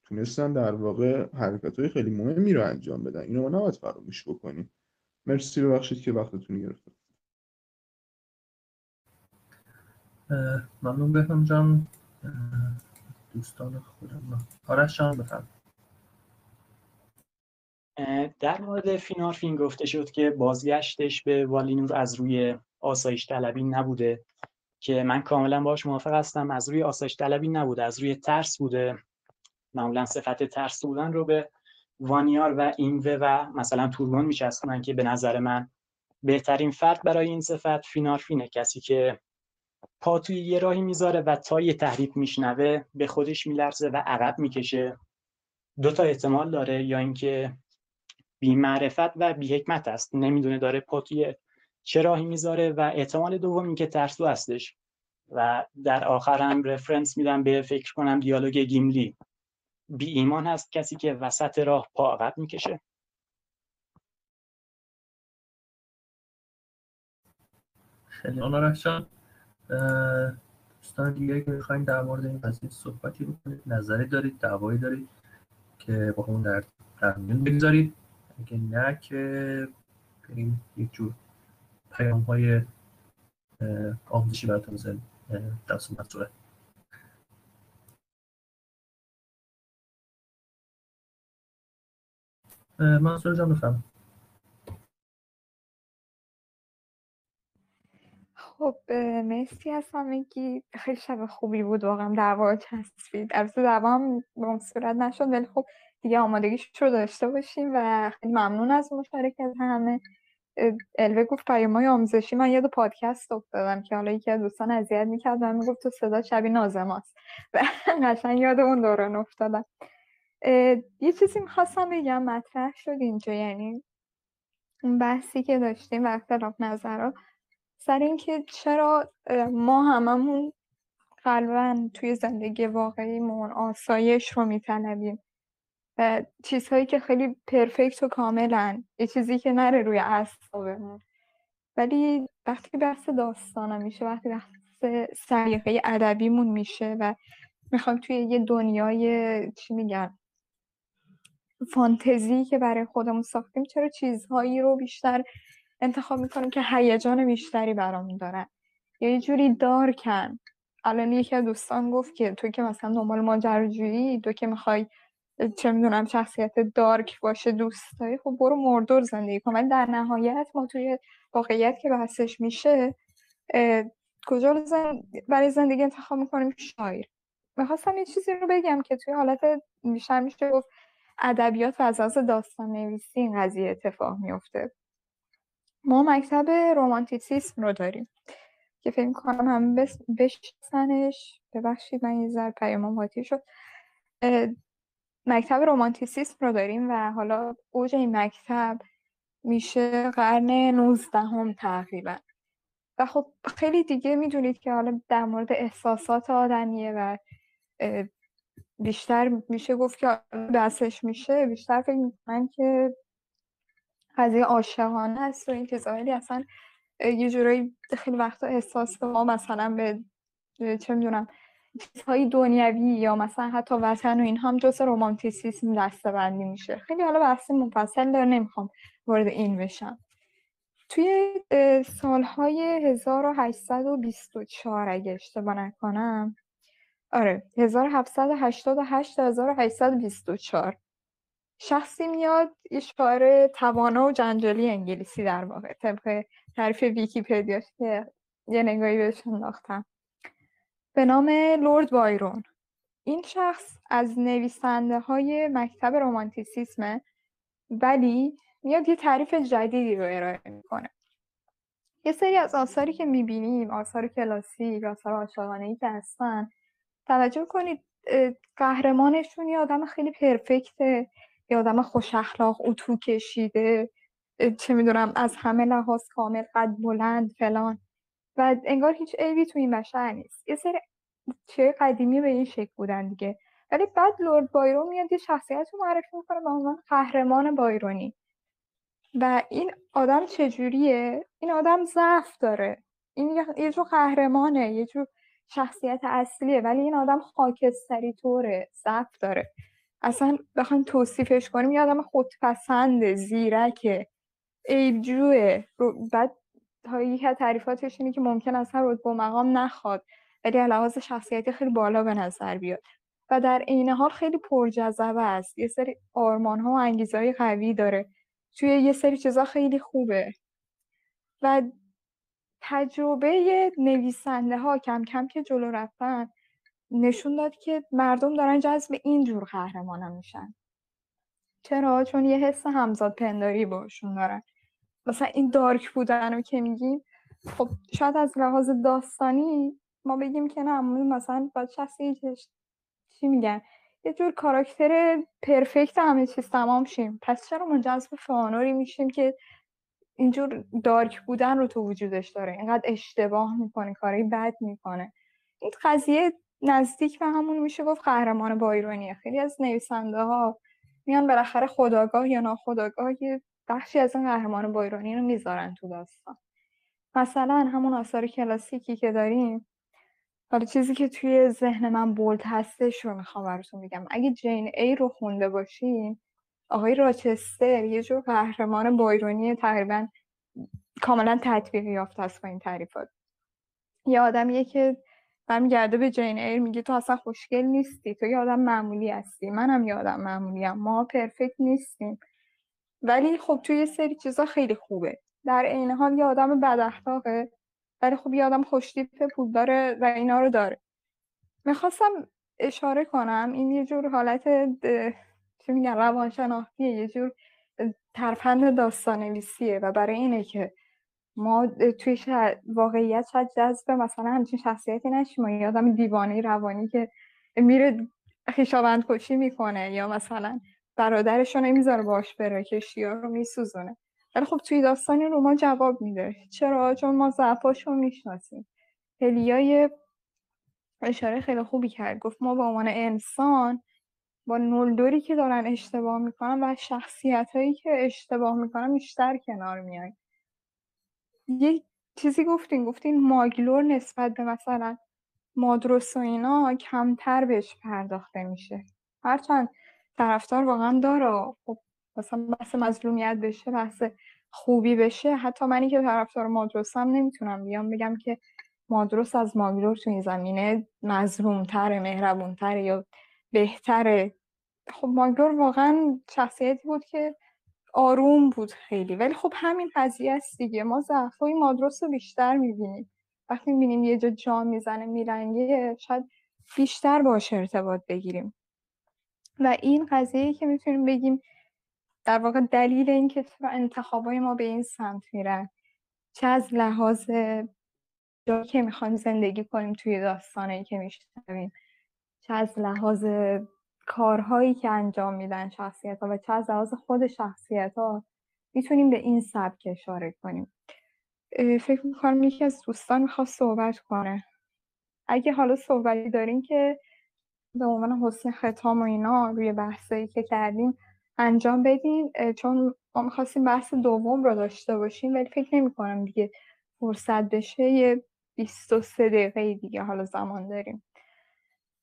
تونستن در واقع حرکت های خیلی مهمی رو انجام بدن. اینو ما نباید فراموش بکنیم. مرسی ببخشید که وقتتون گرفتم. ممنون بهم جان. دوستان خودم. آرش جان بفرم در مورد فینارفین گفته شد که بازگشتش به والینور از روی آسایش طلبی نبوده. که من کاملا باش موافق هستم. از روی آسایش طلبی نبوده از روی ترس بوده. معمولا صفت ترس بودن رو به وانیار و اینوه و مثلا تورگون میچسبونن که به نظر من بهترین فرد برای این صفت فینارفینه. کسی که پا توی یه راهی می‌ذاره و تا یه حرف میشنوه به خودش میلرزه و عقب می‌کشه. دو تا احتمال داره یا اینکه بی معرفت و بی حکمت است. نمی‌دونه داره پا توی چه راهی می‌ذاره و احتمال دوم اینکه ترسو هستش. و در آخر هم reference میدم به فکر کنم دیالوگ گیملی. بی ایمان هست کسی که وسط راه پا عقب می‌کشه. خیلی آرش دوستان دیگه که می‌خواین در مورد این قضیه صحبتی بکنید نظری دارید دعوایی دارید که با همون در در میون بگذارید. اگه نه که بریم یک جور پیام های آموزشی براتون بزنیم در صورت منصور جان بفرم خب مرسی از همگی. خیلی شب خوبی بود واقعا دعوا چسبید. البته دعوا هم به صورت نشد ولی خب دیگه آمادگیش رو داشته باشیم و خیلی ممنون از مشارکت همه. الوه گفت پیامای آموزشی من یاد پادکست افتادم که حالا یکی از دوستان اذیت می‌کرد و می‌گفت تو صدا شبیه نازماست. و قشنگ یاد اون دوران افتادم. یه چیزی می‌خواستم بگم مطرح شد اینجا یعنی اون بحثی که داشتیم و اختلاف نظرها سر اینکه چرا ما هممون قلبا توی زندگی واقعیمون آسایش رو میطلبیم. چیزهایی که خیلی پرفکت و کاملن. یه چیزی که نره روی اعصابمون ولی وقتی بحث داستانم میشه وقتی بحث سلیقه ادبیمون میشه و می‌خوایم توی یه دنیای چی میگن فانتزی که برای خودمون ساختیم چرا چیزهایی رو بیشتر انتخاب می‌کنیم که هیجان بیشتری برامون دارن؟ یا یه جوری دارکن الان یکی از دوستان گفت که تو که مثلا دنبال ماجراجویی تو که می‌خوای چه می‌دونم شخصیت دارک باشه دوست داری خب برو مردور زندگی کن. ولی در نهایت ما توی واقعیت که بحثش میشه کجا برای زندگی انتخاب می‌کنیم؟ شایر می‌خواستم یه چیزی رو بگم که توی حالت بیشتر میشه گفت ادبیات و از داستان نویسی این قضیه اتفاق میفته ما مکتب رومانتیسیسم رو داریم که فکر کنم هم بشنسنش ببخشید من یه ذر پیامم شد. مکتب رومانتیسیسم رو داریم و حالا اوج این مکتب میشه قرن 19 هم تقریبا. و خب خیلی دیگه می‌دونید که حالا در مورد احساسات آدمیه و بیشتر میشه گفت که بحثش میشه. بیشتر فکر می‌کنن که قضیه عاشقانه است و این چیزهایی اصلا یه جورایی خیلی وقتا احساس ما مثلا به چه می‌دونم چیزهای دنیوی یا مثلا حتی وطن و این هم جز رومانتیسیسم دسته بندی میشه. خیلی حالا بحث مفصل داره نمی‌خوام وارد این بشم. توی سالهای 1824 اگه اشتباه نکنم. آره 1788 تا 1824 شخصی میاد یه شاعر توانا و جنجالی انگلیسی در واقع طبق تعریف ویکیپدیا که یه نگاهی بهش انداختم. به نام لورد بایرون. این شخص از نویسنده های مکتب رومانتیسیسمه ولی میاد یه تعریف جدیدی رو ارائه می‌کنه. یه سری از آثاری که می‌بینیم آثار کلاسیک آثار عاشقانه ای که هستن توجه کنید قهرمانشون یه آدم خیلی پرفکته یه آدم خوش اخلاق اتو کشیده چه می‌دونم از همه لحاظ کامل قد بلند فلان. و انگار هیچ عیبی تو این بشر نیست. یه سری چه قدیمی به این شکل بودن دیگه. ولی بعد لورد بایرون میاد یه شخصیت رو معرفی می‌کنه به عنوان قهرمان بایرونی. و این آدم چجوریه؟ این آدم ضعف داره. این یه جور قهرمانه یه جور شخصیت اصلیه ولی این آدم خاکستری طوره ضعف داره. اصلا بخوایم توصیفش کنیم یه آدم خودپسند زیرکه عیبجوه. بعد یکی از تعریفاتش اینه که ممکن اصلا رتبه مقام نخواد ولی لحاظ شخصیتی خیلی بالا به نظر بیاد. و در عین حال خیلی پرجذبه است. یه سری آرمان ها و انگیزه های قوی داره. توی یه سری چیزا خیلی خوبه. و تجربه نویسنده ها کم کم که جلو رفتن نشون داد که مردم دارن جذب این جور قهرمان میشن. چرا؟ چون یه حس همزاد پنداری باشون دارن. مثلا این دارک بودن رو که میگیم خب شاید از لحاظ داستانی ما بگیم که نه مثلا باید شخصی چی میگن؟ یه جور کاراکتر پرفکت همه چیز تمام شیم. پس چرا ما جذب فانوری میشیم که اینجور دارک بودن رو تو وجودش داره؟ اینقدر اشتباه می‌کنه کاری بد می‌کنه. این قضیه نزدیک به همون میشه گفت قهرمان بایرونیه. خیلی از نویسنده ها میان بالاخره خداگاه یا ناخداگاه یه بخشی از این قهرمان بایرونی رو می‌ذارن تو داستان. مثلا همون آثار کلاسیکی که داریم حالا چیزی که توی ذهن من بولد هستش رو می‌خوام براتون بگم. اگه جین ای رو خونده باشین آقای راچستر یه جور قهرمان بایرونی تقریبا کاملا تطبیقی یافته است با این تعریفات. یه آدمیه که برمیگرده به جین ایر میگه تو اصلا خوشگل نیستی تو یه آدم معمولی هستی. منم یه آدم معمولی هم. ما پرفکت نیستیم. ولی خب توی یه سری چیزا خیلی خوبه. در عین حال یه آدم بد ولی خب یه آدم خوشتیپ پول داره و اینا رو داره. می‌خواستم اشاره کنم این یه جور حالت چه میگن روانشناختیه یه جور ترفند داستان نویسیه و برای اینه که ما توی واقعیت شاید جذب مثلا همچین شخصیتی نشیم یه آدم دیوانه روانی که میره خیشاوند کشی می‌کنه یا مثلا برادرش رو نمی‌ذاره باش بره کشتی رو میسوزونه. ولی خب توی داستان رو ما جواب میده. چرا؟ چون ما ضعفاش رو می‌شناسیم. هلیای اشاره خیلی خوبی کرد. گفت ما به عنوان انسان با نولدوری که دارن اشتباه می‌کنن و شخصیت هایی که اشتباه می‌کنن بیشتر کنار میای یه چیزی گفتین. گفتین ماگلور نسبت به مثلا مادروس و اینا کمتر بهش پرداخته میشه. هرچند طرفدار واقعا داره خب مثلا بحث مظلومیت بشه بحث خوبی بشه حتی منی که طرفدار مادروسم نمی‌تونم بیام بگم که مادروس از ماگلور تو این زمینه مظلومتره مهربونتره یا بهتره. خب ماگلور واقعا شخصیتی بود که آروم بود خیلی. ولی خب همین قضیه است دیگه. ما ضعفای مادروس رو بیشتر می‌بینیم. وقتی می‌بینیم یه جا جا می‌زنه میرنگه شاید بیشتر باش ارتباط بگیریم. و این قضیه که می‌تونیم بگیم در واقع دلیل اینکه انتخابای ما به این سمت میرن. چه از لحاظ جایی که می‌خوایم زندگی کنیم توی داستانی که میشنویم. چه از لحاظ کارهایی که انجام میدن شخصیت ها و چه از لحاظ خود شخصیت ها می‌تونیم به این سبک اشاره کنیم. فکر می‌کنم یکی از دوستان می‌خواد صحبت کنه. اگه حالا صحبتی داریم که به عنوان حسن ختام و اینا روی بحثایی که کردیم انجام بدین چون ما می‌خواستیم بحث دوم رو داشته باشیم ولی فکر نمی کنم دیگه فرصت بشه یه 23 دقیقه دیگه حالا زمان داریم.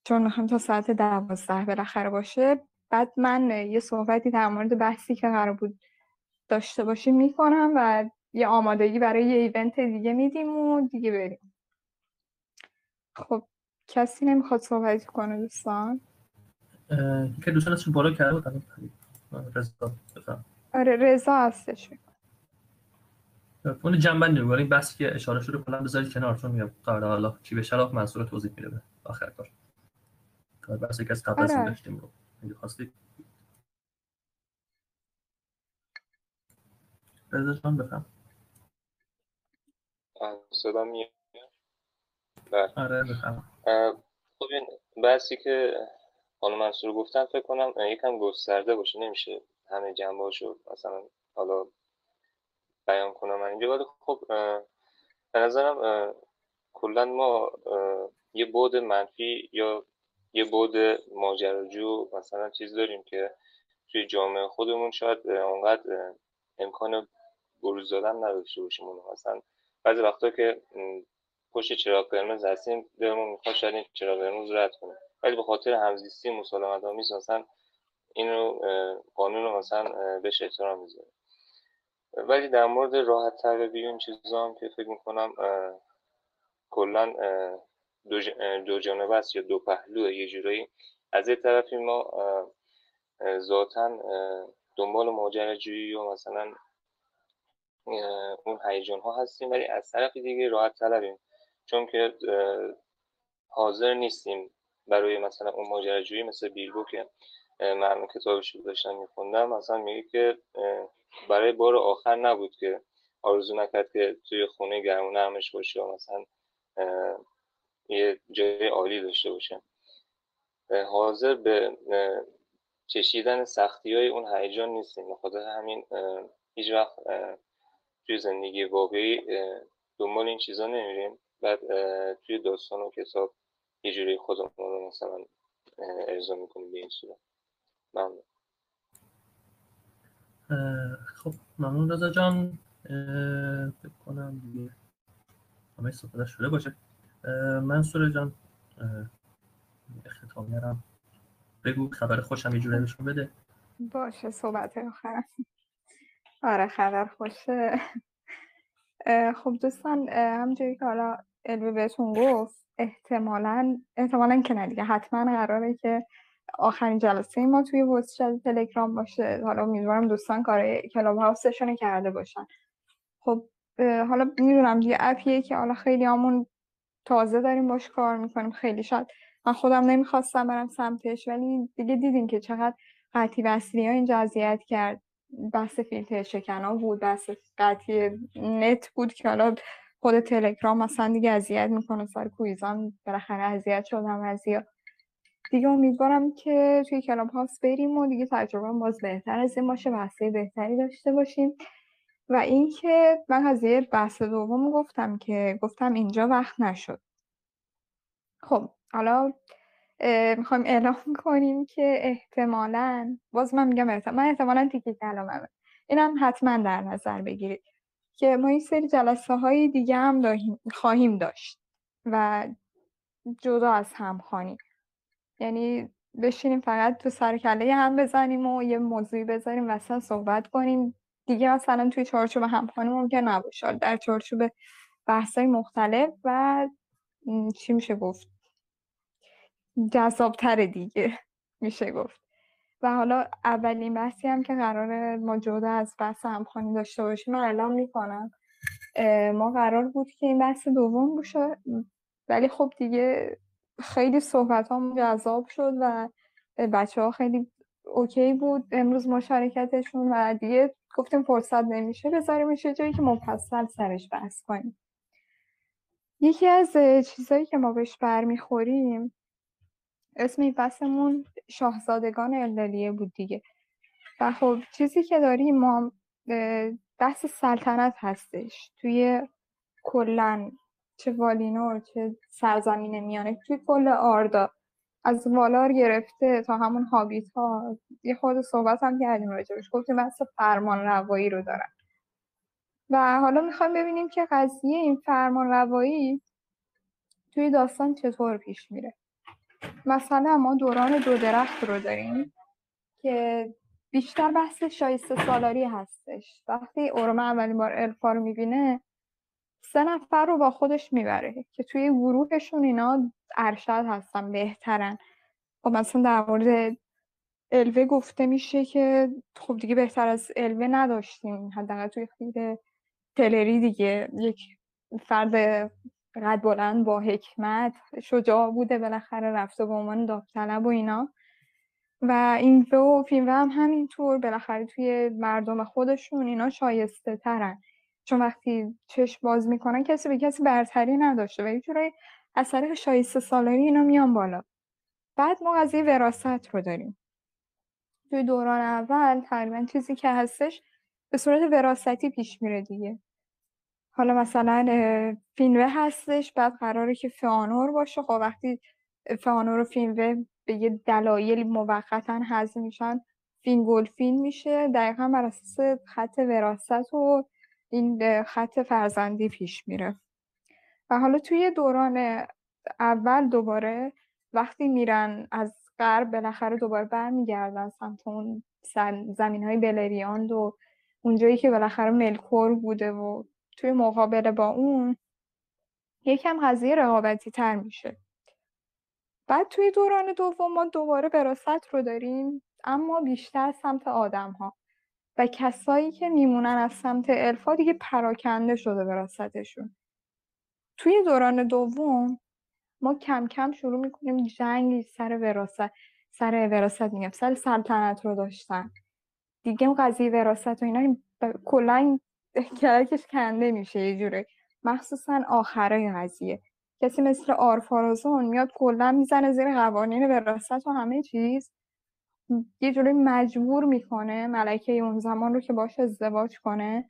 چون می‌خوایم تا ساعت دوازده بالاخره باشه. بعد من یه صحبتی در مورد بحثی که قرار بود داشته باشیم می‌کنم و یه آمادگی برای یه ایونت دیگه میدیم و دیگه بریم. خب کسی نمی‌خواد صحبتی کنه دوستان؟ که دوستان از بالا کرده بود رضا آره رضا هستش. اون جنبندی رو این بحثی که اشاره شده کلا بذارید کنار چون میگم قرار حالا چی به شرف منصور توضیح میده آخر کار. بس که از قبل آره. داشتیم رو. اگه خواستید. رضا جان بفهم صدا میاد؟ بله. آره بفهم خب این بحثی که خانم منصور گفتن فکر کنم یکم گسترده باشه نمیشه همه جنبه رو مثلا حالا بیان کنم من اینجا. ولی خب به نظرم کلا ما یه بود منفی یا یه بود ماجراجو مثلا چیز داریم که توی جامعه خودمون شاید اونقدر امکان بروز دادن نداشته باشیم. اونو مثلا بعضی وقتا که پشت چراغ قرمز هستیم دلمون می‌خواد شاید این چراغ قرمز رد کنیم ولی به خاطر همزیستی مسالمت آمیز مثلا اینو قانون رو مثلا بهش احترام می‌ذاره ولی در مورد راحت تربی این چیزا هم که فکر می‌کنم کلا دو, دو جانبه است یا دو پهلو یه جورایی از یه طرفی ما ذاتا دنبال ماجراجویی و مثلا اون هیجان ها هستیم ولی از طرف دیگه راحت طلبیم چون که حاضر نیستیم برای مثلا اون ماجراجویی مثل بیلبو که من کتابش رو داشتم میخوندم مثلا میگه که برای بار آخر نبود که آرزو نکرد که توی خونه گرم و نرمش باشه و مثلا یه جای عالی داشته باشه. حاضر به چشیدن سختی های اون هیجان نیستیم. بخاطر همین هیچ وقت توی زندگی واقعی دنبال این چیزا نمیریم. بعد توی داستان و کتاب یه جوری خودمون رو مثلا ارضا می‌کنیم به این صورت. ممنون. خب ممنون رضا جان. فکر کنم دیگه همه استفاده شده باشه. منصور جان ختامیرم بگو خبر خوشم یه جوری بهشون بده. باشه صحبت آخرم آره خبر خوشه. خب دوستان همونجوری که حالا الوی بهتون گفت احتمالا احتمالا که نه دیگه حتما قراره که آخرین جلسه ما توی واتساپ تلگرام باشه. حالا امیدوارم دوستان کار کلاب هاوسشون کرده باشن. خب حالا می‌دونم یه اپیه که حالا خیلی همون تازه داریم باش کار می‌کنیم. خیلی شاید من خودم نمی‌خواستم برم سمتش ولی دیگه دیدیم که چقدر قطعی وصلی ها اینجا اذیت کرد. بحث فیلتر شکن بود بحث قطعی نت بود که حالا خود تلگرام مثلا دیگه اذیت می‌کنه سر کویزان بالاخره اذیت شدم از دیگه امیدوارم که توی کلاب هاست بریم و دیگه تجربه باز بهتر از این باشه بحثه بهتری داشته باشیم. و اینکه من از یه بحث دوم گفتم که گفتم اینجا وقت نشد. خب حالا می‌خوایم اعلام کنیم که احتمالا باز من میگم احتمال من احتمالا تیکی کلاممه اینم حتما در نظر بگیرید. که ما این سری جلسه های دیگه هم خواهیم داشت و جدا از همخوانی. یعنی بشینیم فقط تو سر کله هم بزنیم و یه موضوعی بذاریم وسط صحبت کنیم. دیگه مثلا توی چارچوب همخوانی ممکن نباشه. در چارچوب بحثای مختلف و چی میشه گفت؟ جذابتر دیگه. میشه گفت. و حالا اولین بحثی هم که قرار ما جدا از بحث همخوانی داشته باشیم من اعلام می‌کنم. ما قرار بود که این بحث دوم باشه ولی خب دیگه خیلی صحبت هم جذاب شد و بچه ها خیلی اوکی بود. امروز مشارکتشون و دیگه گفتیم فرصت نمیشه بذاریمش یه جایی که مفصل سرش بحث کنیم. یکی از چیزهایی که ما بهش برمیخوریم اسم این شاهزادگان الدلیه بود دیگه. و خب چیزی که داریم ما بحث سلطنت هستش. توی کلا چه والینور چه سرزمین میانه توی کل آردا. از والار گرفته تا همون هابیت ها یه خود صحبت هم کردیم راجبش. گفتیم بحث فرمان روایی رو دارن. و حالا می‌خوایم ببینیم که قضیه این فرمان روایی توی داستان چطور پیش میره. مثلا ما دوران دو درخت رو داریم که بیشتر بحث شایسته سالاری هستش. وقتی اورما اولین بار الفا رو می‌بینه سه نفر رو با خودش می‌بره که توی گروهشون اینا ارشد هستن بهترن. خب مثلا در مورد الوه گفته میشه که خب دیگه بهتر از الوه نداشتیم. حداقل توی خیلی تلری دیگه. یک فرد قد بلند با حکمت شجاع بوده بالاخره رفته به عنوان داوطلب و اینا. و این و فیلم هم همینطور بالاخره توی مردم خودشون اینا شایسته ترن. چون وقتی چشم باز می‌کنن کسی به کسی برتری نداشته و یه جورایی از طریق شایسته سالاری اینا میان بالا. بعد ما قضیه وراثت رو داریم. توی دوران اول تقریبا چیزی که هستش به صورت وراثتی پیش میره دیگه. حالا مثلا فینوه هستش بعد قراره که فانور باشه. خب وقتی فانور و فینوه به یه دلایل موقتا حذف میشن فینگولفین میشه. دقیقا بر اساس خط وراثت و این خط فرزندی پیش میره. و حالا توی دوران اول دوباره وقتی میرن از غرب بالاخره دوباره برمیگردن سمت اون زمین های بلریاند و اونجایی که بالاخره ملکور بوده و توی مقابله با اون یکم قضیه رقابتی تر میشه. بعد توی دوران دوم ما دوباره براست رو داریم اما بیشتر سمت آدم ها و کسایی که میمونن از سمت الفا دیگه پراکنده شده وراستشون توی دوران دوم ما کم کم شروع می‌کنیم جنگی سر وراست سر وراست میگم سر سلطنت رو داشتن. دیگه قضیه وراست و اینا کلا کلکش کنده میشه یه جوره مخصوصا آخرای قضیه. کسی مثل آرفارازون میاد کلا می‌زنه زیر قوانین وراست و همه چیز. یه جوری مجبور می‌کنه ملکه اون زمان رو که باش ازدواج کنه.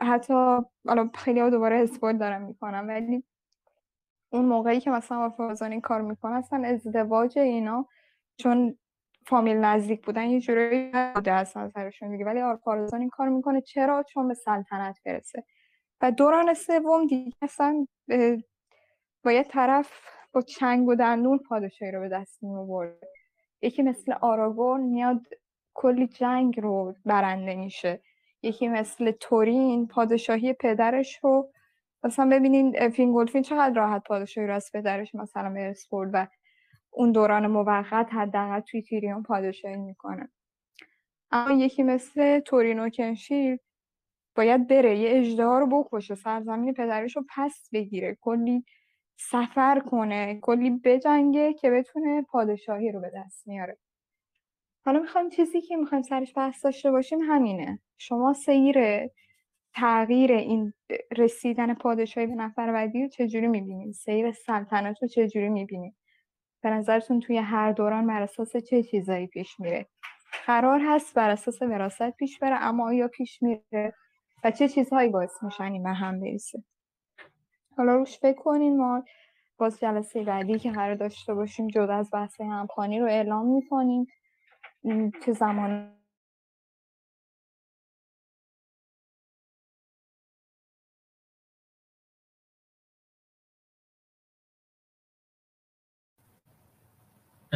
حتی حالا خیلی ها دوباره اسپویل دارم می‌کنم ولی اون موقعی که مثلا آرفارازون این کار می‌کنه اصلا ازدواج اینا چون فامیل نزدیک بودن یه جوری بوده از نظرشون دیگه. ولی آرپارزان این کار می‌کنه. چرا؟ چون به سلطنت برسه. و دوران سوم دیگه اصلا با یه طرف با چنگ و دندون پادشاهی رو به دست می‌بره یکی مثل آراگون میاد کلی جنگ رو برنده میشه. یکی مثل تورین پادشاهی پدرش رو. مثلا ببینین فینگولفین چقدر راحت پادشاهی رو از پدرش مثلا به و اون دوران موقت حداقل توی تیریون پادشاهی می‌کنه. اما یکی مثل تورین اوکن‌شیلد باید بره یه اژدها رو بکشه سرزمین پدرش رو پس بگیره کلی سفر کنه کلی بجنگه که بتونه پادشاهی رو به دست میاره حالا می‌خوایم چیزی که می‌خوایم سرش بحث داشته باشیم همینه. شما سیر تغییر این رسیدن پادشاهی به نفر بعدی رو چجوری می‌بینید سیر سلطنت رو چجوری می‌بینید به نظرتون توی هر دوران بر اساس چه چیزایی پیش میره؟ قرار هست بر اساس وراست پیش بره اما آیا پیش میره؟ و چه چیزهایی باعث میشن این هم برسه؟ حالا روش فکر کنین ما باز جلسه بعدی که قرار داشته باشیم جدا از بحث همخانی رو اعلام می‌کنیم. چه زمان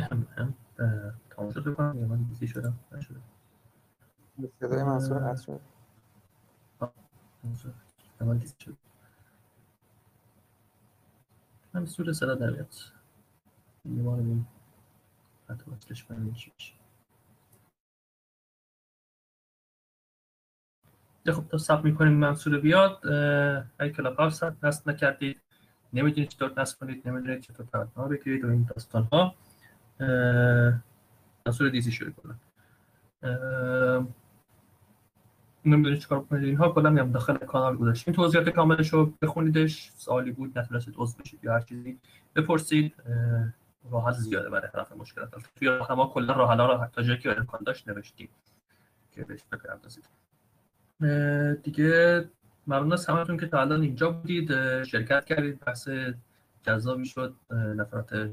هم من صدای منصور شد من شد هم سور صدا در بیاد یه بیم حتی چی میشه خب تا سب می‌کنیم منصور بیاد اگه کلاب هاوس نصب نکردید نمی‌دونید چطور نصب کنید نمی‌دونید چطور تمتنا بگیرید و این داستان ها دستور دیزی شروع کنن نمی‌دونی چیکار کنید اینها کلا میام داخل کانال گذاشتیم توضیحات کاملش رو بخونیدش. سوالی بود نتونستید عضو بشید یا هر چیزی. بپرسید. راه زیاده برای طرف مشکلات. توی ما کلا راه حل رو تا جایی که امکان داشت نوشتیم که بهش بپردازید دیگه ممنون از همتون که تا الان اینجا بودید. شرکت کردید. بحث جذابی شد. نفرات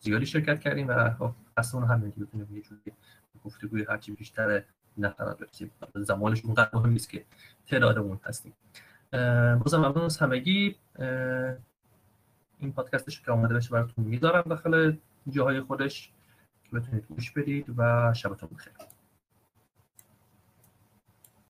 زیادی شرکت کردیم و خب اصلا هم که بتونیم یه جوری گفتگوی هرچی بیشتر نفرات برسیم. زمانش اونقدر مهم نیست که تعدادمون هستیم. بازم ممنون از همگی. این پادکستش که آمده بشه براتون می‌ذارم داخل جاهای خودش که بتونید گوش بدید و شبتون بخیر.